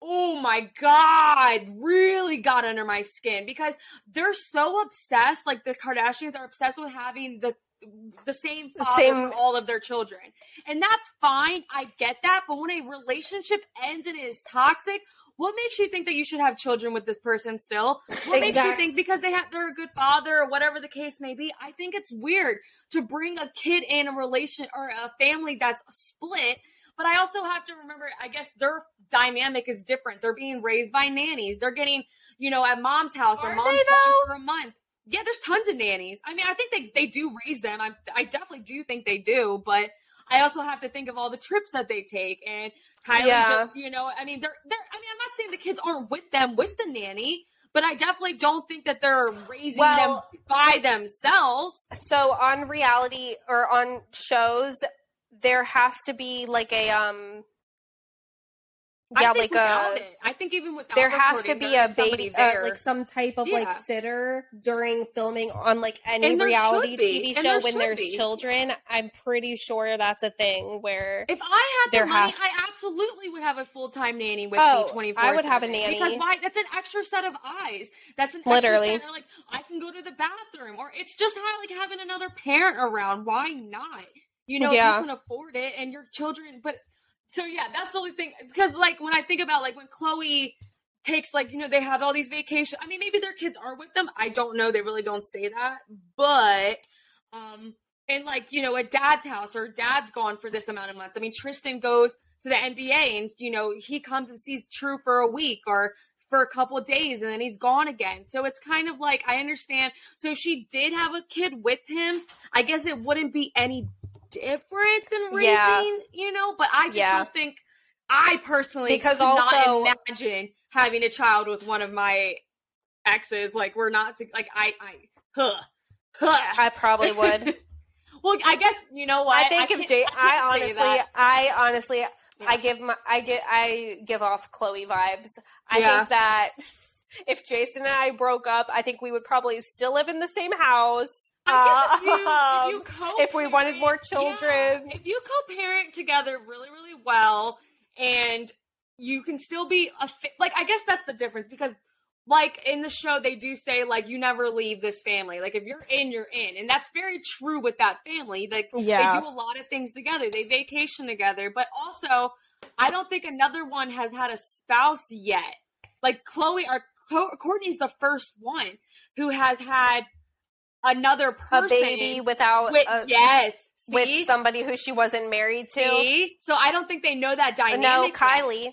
Oh my god, really got under my skin because they're so obsessed. Like the Kardashians are obsessed with having the the same father Same- for all of their children. And that's fine. I get that. But when a relationship ends and it is toxic, what makes you think that you should have children with this person still? What makes you think because they have they're a good father or whatever the case may be? I think it's weird to bring a kid in a relation or a family that's split. But I also have to remember, I guess their dynamic is different. They're being raised by nannies. They're getting, you know, at mom's house or mom's though? for a month. Yeah, there's tons of nannies. I mean, I think they, they do raise them. I I definitely do think they do, but I also have to think of all the trips that they take and Kylie Yeah. just, you know, I mean, they're they're I mean, I'm not saying the kids aren't with them with the nanny, but I definitely don't think that they're raising Well- them by themselves. So on reality or on shows, there has to be like a um, yeah, I think like a it, I think even without there has to be a baby, uh, like some type of like sitter during filming on like any reality. TV show there when there's be. children. I'm pretty sure that's a thing where If I had There the money, I absolutely would have a full time nanny with Oh, me twenty four. I would have a nanny. because why? That's an extra set of eyes. That's an Literally. extra set. Or like I can go to the bathroom, or it's just how, like having another parent around. Why not? You know, Yeah. you can afford it, and your children. But so yeah, that's the only thing. Because like when I think about like when Khloé takes like you know they have all these vacations. I mean, maybe their kids are with them. I don't know. They really don't say that, but um and like you know at dad's house or dad's gone for this amount of months i mean tristan goes to the nba and you know he comes and sees true for a week or for a couple days and then he's gone again so it's kind of like i understand so she did have a kid with him i guess it wouldn't be any different than raising Yeah. you know but i just Yeah. don't think i personally Because could also- not imagine having a child with one of my exes like we're not to, like i i huh, huh. I probably would. Well, I guess you know what. I think if can't- Jay, can't I honestly. I honestly, Yeah. I give my, I get, I give off Khloé vibes. I think that if Jason and I broke up, I think we would probably still live in the same house. I guess if you, if, Um, you if we wanted more children. if you co-parent together really, really well, and you can still be a fa- like, I guess that's the difference because, like in the show, they do say like you never leave this family. Like if you're in, you're in, and that's very true with that family. Like Yeah. they do a lot of things together. They vacation together, but also, I don't think another one has had a spouse yet. Like Khloé Co- Kourtney's the first one who has had another a baby without with a, yes see? with somebody who she wasn't married to. See? So I don't think they know that dynamic. no, yet. Kylie,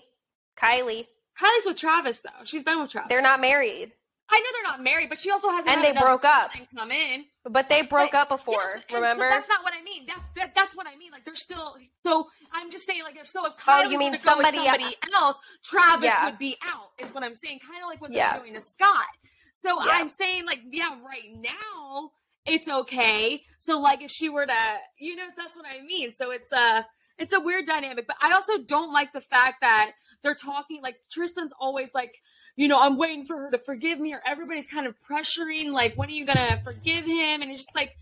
Kylie, Kylie's with Travis though. She's been with Travis. they're not married, I know they're not married, but she also hasn't And they broke up. come in. but they broke But- up before. Yes, remember? So that's not what I mean. That, that that's what I mean. Like they're still. So I'm just saying, like if so, if Oh, you mean were to go with somebody- somebody else, Travis Yeah. would be out. Is what I'm saying. Kind of like what Yeah. they're doing to Scott. So Yeah. I'm saying, like, yeah, right now it's okay. So like if she were to, you know, that's what I mean. So it's a it's a weird dynamic. But I also don't like the fact that they're talking like Tristan's always like you know, I'm waiting for her to forgive me, or everybody's kind of pressuring, like, when are you gonna forgive him? And it's just like,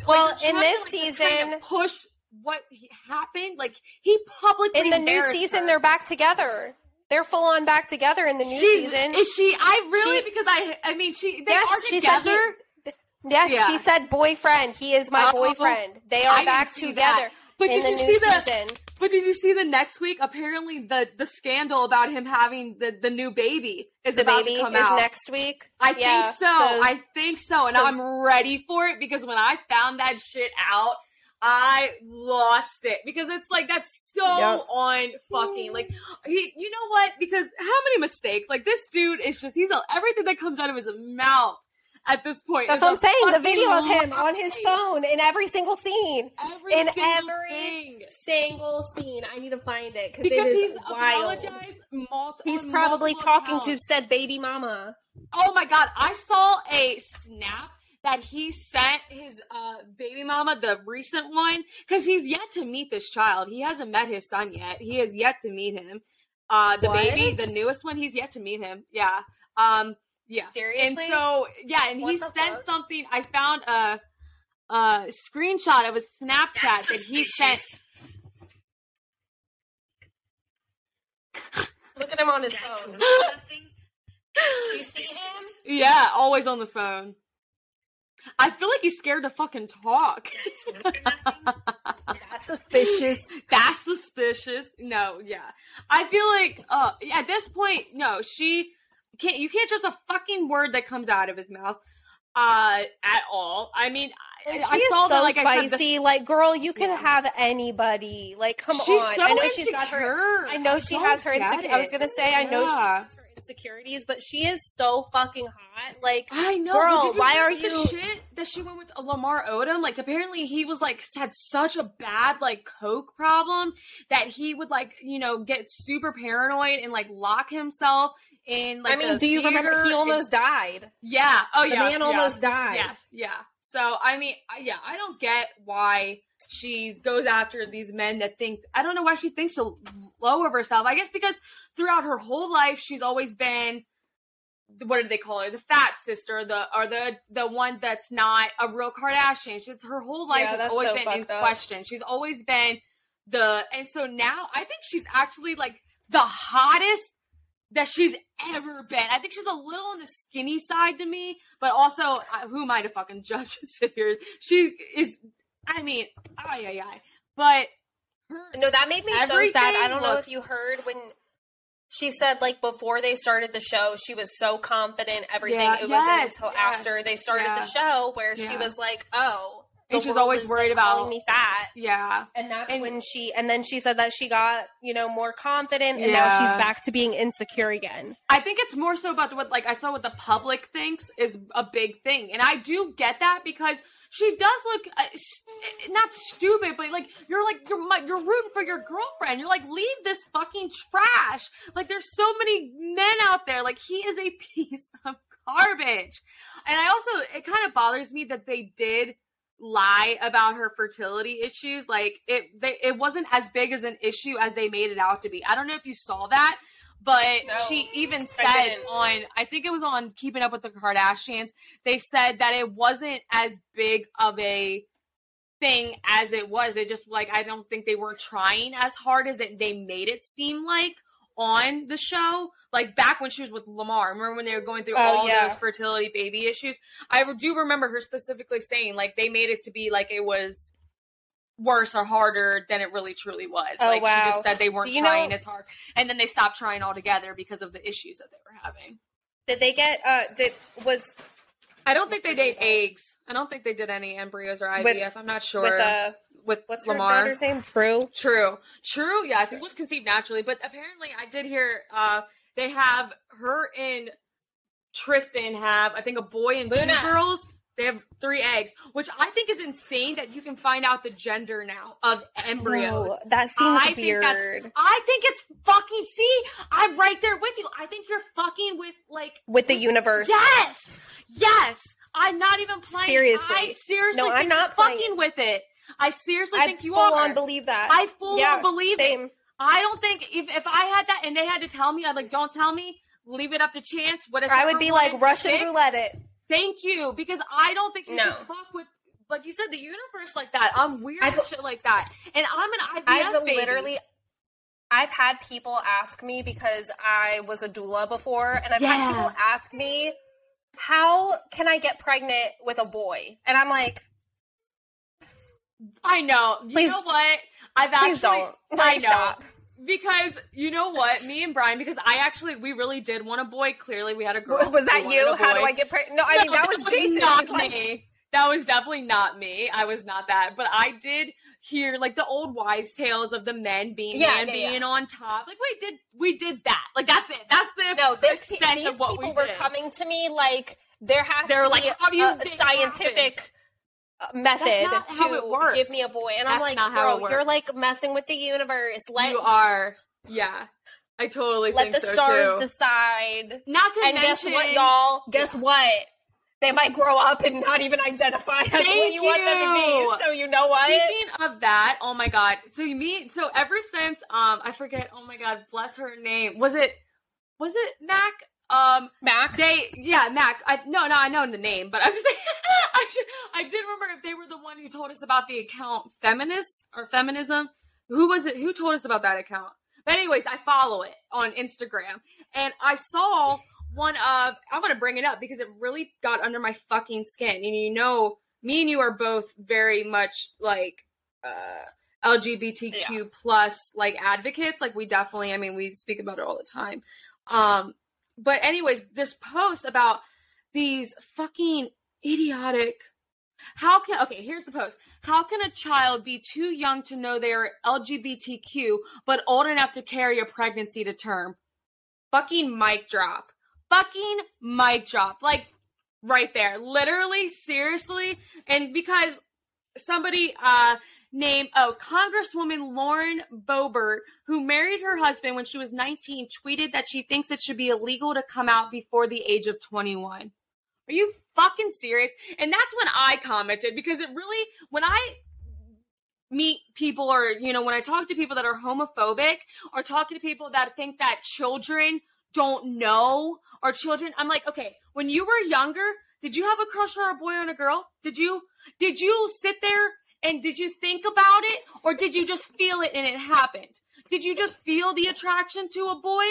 like, Well, they're in this to, like, season- push what happened. Like he publicly in the new season, her. they're back together. They're full on back together in the new She's, season. Is she? I really She- because I I mean she they yes, are she said together. he, Yes, Yeah. she said boyfriend. He is my Oh, boyfriend. They are didn't back together. that. But did you see the? season. But did you see the next week? Apparently, the the scandal about him having the the new baby is The about baby to come is out. next week. I Yeah, think so. I think so, and so- I'm ready for it because when I found that shit out, I lost it because it's like that's so Yep. on fucking like he, you know what? Because how many mistakes? Like this dude is just he's a, everything that comes out of his mouth at this point. That's what I'm saying. The video of him on his phone in every single scene. Every in single every thing. Single scene. I need to find it because it is he's wild. multi- He's probably talking to said baby mama. Oh my god, I saw a snap that he sent his uh, baby mama, the recent one, because he's yet to meet this child. He hasn't met his son yet. He has yet to meet him. Uh, the What? baby, the newest one, he's yet to meet him. Yeah. Um, yeah. Seriously? And so, yeah, and What he sent fuck? something. I found a, a screenshot of a Snapchat that he sent. Look at him on his phone. You see him? Yeah, always on the phone. I feel like he's scared to fucking talk. That's look at nothing. That's suspicious. That's suspicious. No, yeah. I feel like uh at this point, no, she can't you can't trust a fucking word that comes out of his mouth uh at all. I mean I, I She is saw so that like I said spicy. the, like, girl, you can Yeah. have anybody. Like, come she's on. so I know she's got her. I know she has her insecurities. I was gonna say, I know she has her insecurities, but she is so fucking hot. Like, I know, Girl, why are the you- shit that she went with Lamar Odom? Like, apparently he was like had such a bad like coke problem that he would like you know get super paranoid and like lock himself in like. I mean, the do you remember he almost died? Yeah. Oh The yeah. man yeah. almost died. Yes. Yeah. So I mean, yeah, I don't get why she goes after these men that think. I don't know why she thinks so low of herself. I guess because throughout her whole life, she's always been. What do they call her? The fat sister, the or the the one that's not a real Kardashian. She's her whole life Yeah, has always so been in up. question. She's always been the, and so now I think she's actually like the hottest that she's ever been. I think she's a little on the skinny side to me, but also, who am I to fucking judge and sit here? She is, I mean, ay, ay, ay. But her, No, that made me so sad. I don't know if you heard when she said like before they started the show, she was so confident everything. Yeah, it yes, wasn't until yes, after they started yeah. the show where she was like, "Oh." And the she was always worried like, calling about- me fat, yeah. and that's And- when she. And then she said that she got you know more confident, and now she's back to being insecure again. I think it's more so about what, like, I saw what the public thinks is a big thing. And I do get that because she does look uh, st- not stupid, but like, you're like, you're, my, you're rooting for your girlfriend. You're like, leave this fucking trash. Like, there's so many men out there. Like, he is a piece of garbage. And I also, it kind of bothers me that they did lie about her fertility issues like it they, it wasn't as big as an issue as they made it out to be. I don't know if you saw that but No, she even said didn't. on i think it was on keeping up with the kardashians they said that it wasn't as big of a thing as it was. It just like i don't think they were trying as hard as it, they made it seem like on the show like back when she was with lamar. Remember when they were going through Oh, all yeah. those fertility baby issues? I do remember her specifically saying like they made it to be like it was worse or harder than it really truly was. Oh, like she just said they weren't you know- trying as hard and then they stopped trying altogether because of the issues that they were having. Did they get? uh Did was i don't think they did eggs. I don't think they did any embryos or ivf With- i'm not sure. with uh with what's her lamar daughter's name? True. True. True. Yeah, I think it was conceived naturally, but apparently I did hear uh they have her and Tristan have I think a boy and Luna. two girls. They have three eggs, which I think is insane that you can find out the gender now of embryos. That seems I think weird. I think it's fucking see, I'm right there with you. I think you're fucking with like With the universe. Yes. Yes. I'm not even playing. Seriously. I seriously No, I'm not playing. fucking with it. I seriously I think you full are. on believe that. I full Yeah, on believe it. I don't think if if I had that and they had to tell me, I'd like, don't tell me, leave it up to chance. What if I would be like Russian roulette it. Thank you, because I don't think you No. should fuck with. Like you said, the universe like that. I'm weird I've- and shit like that, and I'm an IVF I've baby. literally I've had people ask me because I was a doula before and I've had people ask me how can I get pregnant with a boy? And I'm like I know. You Please- know what? I've Please actually don't. I know. stop. Because you know what, me and Brian, because I actually we really did want a boy. Clearly, we had a girl. Was that you? How do. I get pregnant? No, I mean No, that was Jason. not like- me. That was definitely not me. I was not that. But I did hear like the old wise tales of the men being Yeah, man yeah, being yeah. on top. Like we did we did that. Like that's it. That's the No, this, extent these of what people we were did. coming to me like there has They're to like, be you a scientific method to give me a boy, and I'm like, bro, you're like messing with the universe. Let you are. Yeah. I totally let think the so stars too. decide. Not to And mention, guess what, y'all? Guess what? They might grow up and not even identify as what Thank you, want them to be. So you know what? Speaking of that, oh my god. So you mean so ever since um I forget, oh my god, bless her name. Was it was it Mac? Um Mac, they yeah, Mac. I no no I know the name, but I'm just saying I should, I did remember if they were the one who told us about the account feminist or feminism. Who was it who told us about that account? But anyways, I follow it on Instagram and I saw one of I'm gonna bring it up because it really got under my fucking skin. And you know, me and you are both very much like uh LGBTQ plus like advocates. Like we definitely, I mean, we speak about it all the time. Um, but anyways, this post about these fucking idiotic. How can okay? Here's the post. How can a child be too young to know they are LGBTQ but old enough to carry a pregnancy to term? Fucking mic drop. Fucking mic drop. Like right there. Literally, seriously. And because somebody uh named oh Congresswoman Lauren Boebert, who married her husband when she was 19, tweeted that she thinks it should be illegal to come out before the age of 21. Are you fucking serious? And that's when I commented because it really when I meet people or you know when I talk to people that are homophobic or talking to people that think that children don't know or children I'm like, okay, when you were younger, did you have a crush on a boy or a girl? Did you did you sit there and did you think about it or did you just feel it and it happened? Did you just feel the attraction to a boy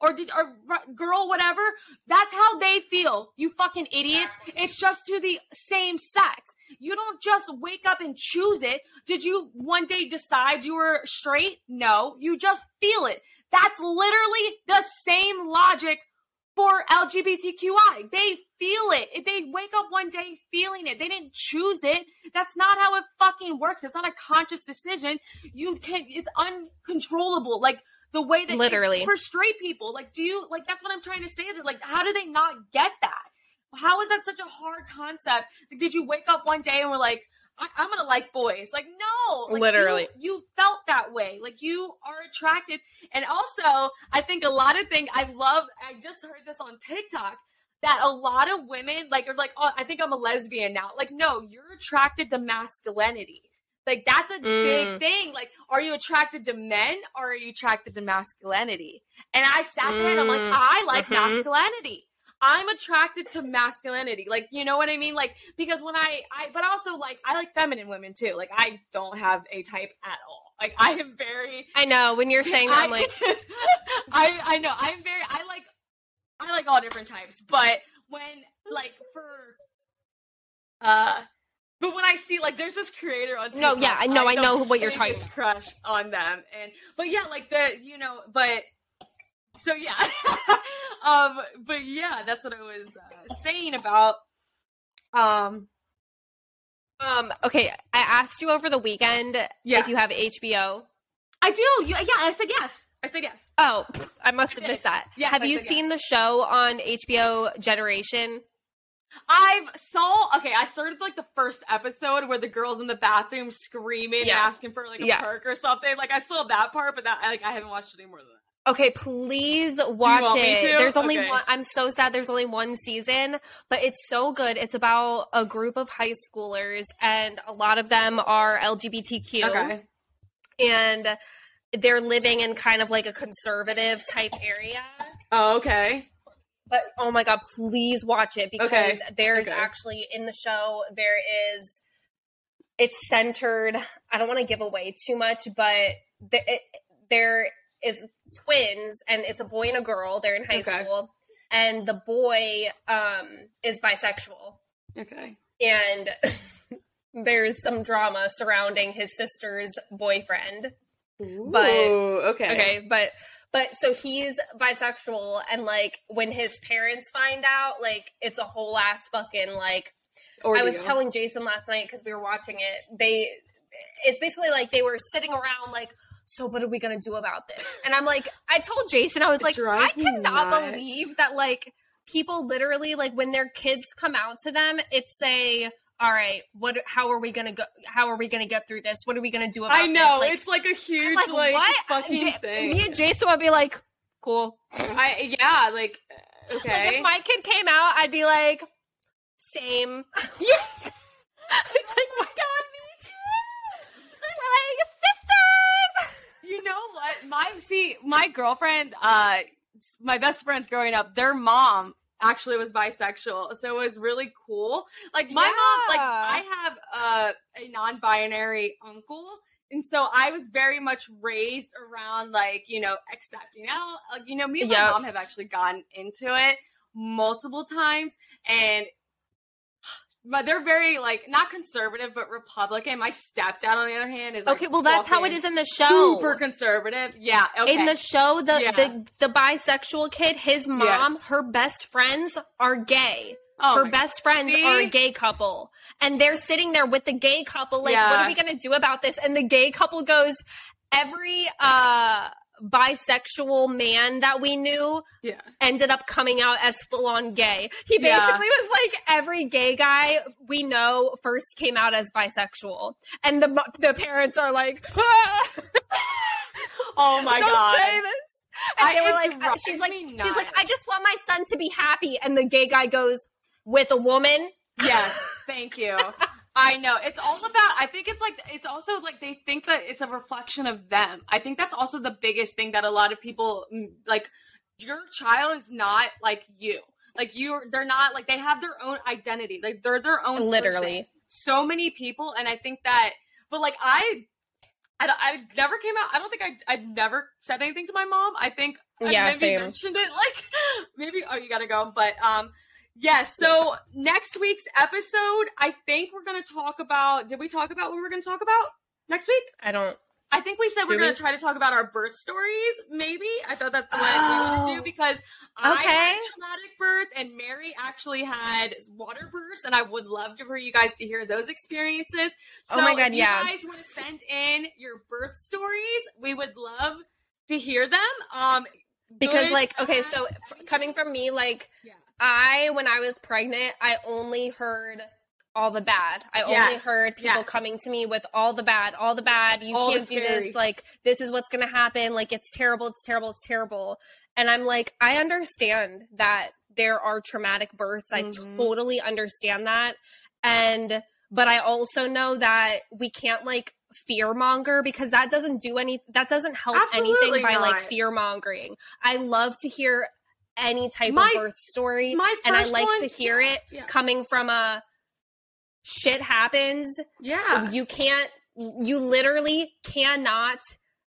or did or girl whatever? That's how they feel. You fucking idiots. It's just to the same sex. You don't just wake up and choose it. Did you one day decide you were straight? No, you just feel it. That's literally the same logic for LGBTQI. They feel it. They wake up one day feeling it. They didn't choose it. That's not how it fucking works. It's not a conscious decision. You can't. it's uncontrollable. Like the way that Literally. for straight people, like do you like that's what I'm trying to say that like how do they not get that? How is that such a hard concept? Like, did you wake up one day and were like, I- I'm gonna like boys? Like, no, Like, Literally. you, you felt that way. Like, you are attracted. And also, I think a lot of things I love. I just heard this on TikTok that a lot of women like are like, oh, I think I'm a lesbian now. Like, no, you're attracted to masculinity. Like that's a big Mm. thing. Like, are you attracted to men or are you attracted to masculinity? And I sat there and I'm like, Mm. I like Mhm. masculinity. I'm attracted to masculinity. Like, you know what I mean? Like, because when I, I, but also like, I like feminine women too. Like, I don't have a type at all. Like, I am very, I know when you're saying that, I'm like, I, I know, I'm very, I like, I like all different types. But when, like, for, uh, but when I see like there's this creator on No, yeah, I know- I know don't what you're talking. Crush on them, and but yeah, like the you know, but so yeah, um, but yeah, that's what I was uh, saying about um, um, okay. I asked you over the weekend Yeah. if you have HBO. I do, you, yeah, I said yes, I said yes. Oh, I must have missed that. Yes, have I you seen yes. the show on HBO Generation? I've saw okay. I started like the first episode where the girls in the bathroom screaming Yeah. and asking for like a Yeah. perk or something. Like I saw that part, but that I, like I haven't watched any more than that. Okay, please watch it. There's only Okay. one. I'm so sad. There's only one season, but it's so good. It's about a group of high schoolers, and a lot of them are LGBTQ, Okay. and they're living in kind of like a conservative type area. Oh, okay. But oh my god, please watch it because Okay. there's Okay. actually in the show there is it's centered. I don't want to give away too much, but the, it, there is twins and it's a boy and a girl. They're in high Okay. school and the boy um is bisexual Okay. and there's some drama surrounding his sister's boyfriend. But okay. Okay, but but so he's bisexual and like when his parents find out, like it's a whole ass fucking like I was telling Jason last night because we were watching it. They it's basically like they were sitting around like so what are we gonna do about this? And I'm like, I told Jason, I was like, I cannot believe that like people literally like when their kids come out to them, it's a all right, what? How are we gonna go? How are we gonna get through this? What are we gonna do about? This? I know like, it's like a huge like, like what? fucking J- thing. Me and Jason would be like, cool. I yeah, like okay. Like if my kid came out, I'd be like, same. Yeah. it's like what? My see, my girlfriend, uh, my best friends growing up, their mom actually was bisexual. So it was really cool. Like my yeah. mom, like I have uh, a non-binary uncle. And so I was very much raised around like, you know, accepting out. Like, you know, me and my mom have actually gotten into it multiple times and but they're very like not conservative but Republican. My stepdad, on the other hand, is okay. Like, well, that's how it is in the show. Super conservative. Yeah. Okay. In the show, the yeah. the the bisexual kid, his mom, yes. her best friends are gay. Oh her best God. friends See? are a gay couple, and they're sitting there with the gay couple. Like, yeah. what are we gonna do about this? And the gay couple goes, every uh bisexual man that we knew yeah. ended up coming out as full on gay. He basically yeah. was like every gay guy we know first came out as bisexual. And the the parents are like, ah! "Oh my Don't god." Say this. And I, they were like she's like she's like I just want my son to be happy and the gay guy goes with a woman. Yes, thank you. I know. It's all about I think it's like it's also like they think that it's a reflection of them. I think that's also the biggest thing that a lot of people mm, like your child is not like you. Like you they're not like they have their own identity. Like they're their own literally. Person. So many people and I think that but like I I, I never came out. I don't think I I never said anything to my mom. I think yeah, I maybe same. mentioned it like maybe oh you gotta go. But um Yes. So next week's episode, I think we're going to talk about. Did we talk about what we are going to talk about next week? I don't. I think we said we are going to try to talk about our birth stories. Maybe I thought that's what oh. we want to do because okay. I had a traumatic birth and Mary actually had water births, and I would love for you guys to hear those experiences. So oh my god, if yeah! You guys want to send in your birth stories? We would love to hear them. Um, because like okay, so f- coming from me, like. Yeah I, when I was pregnant, I only heard all the bad. I yes. only heard people yes. coming to me with all the bad, all the bad. You all can't do this. Like, this is what's going to happen. Like, it's terrible. It's terrible. It's terrible. And I'm like, I understand that there are traumatic births. I mm-hmm. totally understand that. And, but I also know that we can't like fear monger because that doesn't do any, that doesn't help Absolutely anything by not. like fear mongering. I love to hear any type my, of birth story. and I like one, to hear it yeah. coming from a shit happens. Yeah. You can't, you literally cannot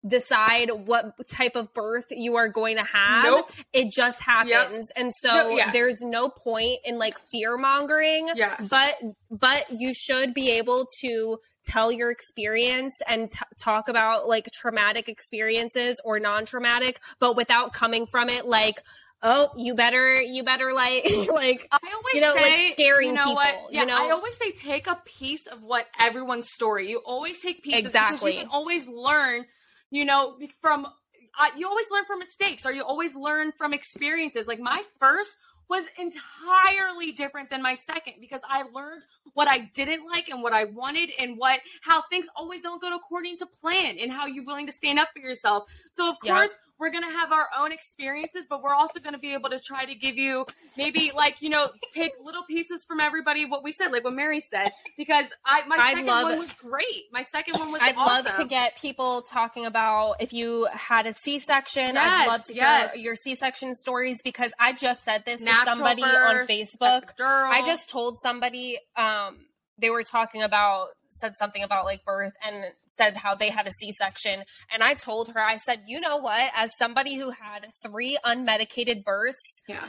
decide what type of birth you are going to have. Nope. It just happens. Yep. And so no, yes. there's no point in like fear mongering. Yes. But but you should be able to tell your experience and t- talk about like traumatic experiences or non-traumatic, but without coming from it like oh, you better, you better like, like, I always you know, say, like scaring you know people. What? Yeah, you know, I always say take a piece of what everyone's story. You always take pieces exactly. because you can always learn. You know, from uh, you always learn from mistakes, or you always learn from experiences. Like my first was entirely different than my second because I learned what I didn't like and what I wanted and what how things always don't go according to plan and how you're willing to stand up for yourself. So of course we're going to have our own experiences, but we're also going to be able to try to give you maybe like, you know, take little pieces from everybody, what we said, like what Mary said, because I, my I'd second one was great. My second one was I'd awesome. love to get people talking about if you had a C-section. Yes, I'd love to yes. hear your C-section stories because I just said this Natural to somebody birth, on Facebook. I just told somebody, um, they were talking about said something about like birth and said how they had a C-section and I told her I said, "You know what? As somebody who had 3 unmedicated births, yeah.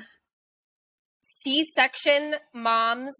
C-section moms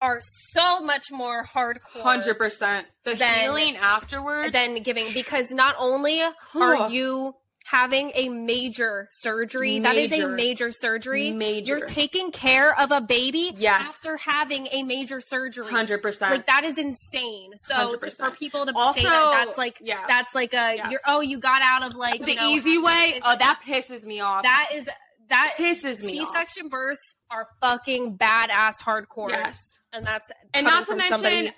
are so much more hardcore. Hundred percent. The Then- healing afterwards. than giving because not only are you having a major surgery that is a Major. major surgery Major. you're taking care of a baby Yes. after having a major surgery Hundred percent. like that is insane so to, 100%. for people to Also, say that that's like yeah. that's like a Yes. you're oh you got out of like the you know, easy way. Oh, like- that pisses me off. that is that pisses me off. c-section births are fucking badass hardcore Yes. and that's and not to mention somebody-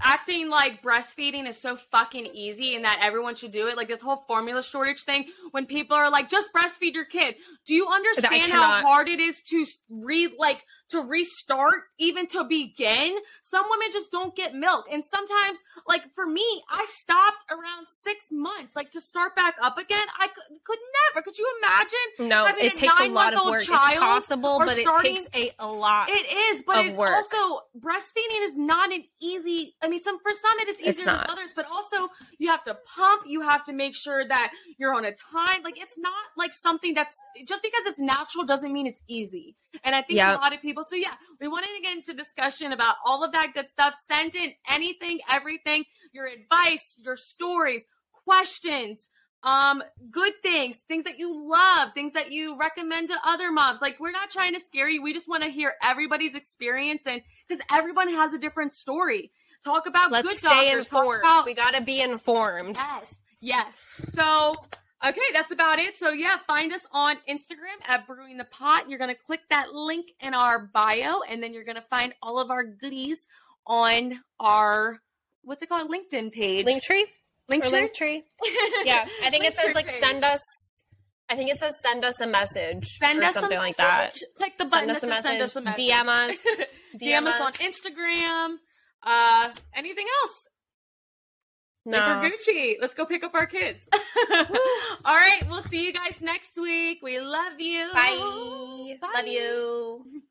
acting like breastfeeding is so fucking easy and that everyone should do it like this whole formula shortage thing when people are like just breastfeed your kid. Do you understand how hard it is to read, like to restart even to begin some women just don't get milk and sometimes like for me i stopped around six months like to start back up again i could, could never could you imagine no it a takes a lot of work child it's possible but starting- it takes a, a lot it is, but it work. also breastfeeding is not an easy. I mean, some for some it is easier than others, but also you have to pump. You have to make sure that you're on a time. Like it's not like something that's just because it's natural doesn't mean it's easy. And I think Yeah. a lot of people. So yeah, we wanted to get into discussion about all of that good stuff. Send in anything, everything, your advice, your stories, questions um good things things that you love things that you recommend to other moms. Like we're not trying to scare you. We just want to hear everybody's experience and because everyone has a different story. Talk about let's good stay doctors. Informed. about we got to be informed. Yes yes. So okay that's about it so yeah find us on instagram at brewing the pot you're gonna click that link in our bio and then you're gonna find all of our goodies on our what's it called linkedin page linktree link or linktree yeah i think it says like send us i think it says send us a message send or us something like that. Click the button Send that us a says message. send us a message. DM us. DM, us on Instagram. Uh, anything else? No Like we're Gucci. Let's go pick up our kids. All right, we'll see you guys next week. We love you. bye Bye. love you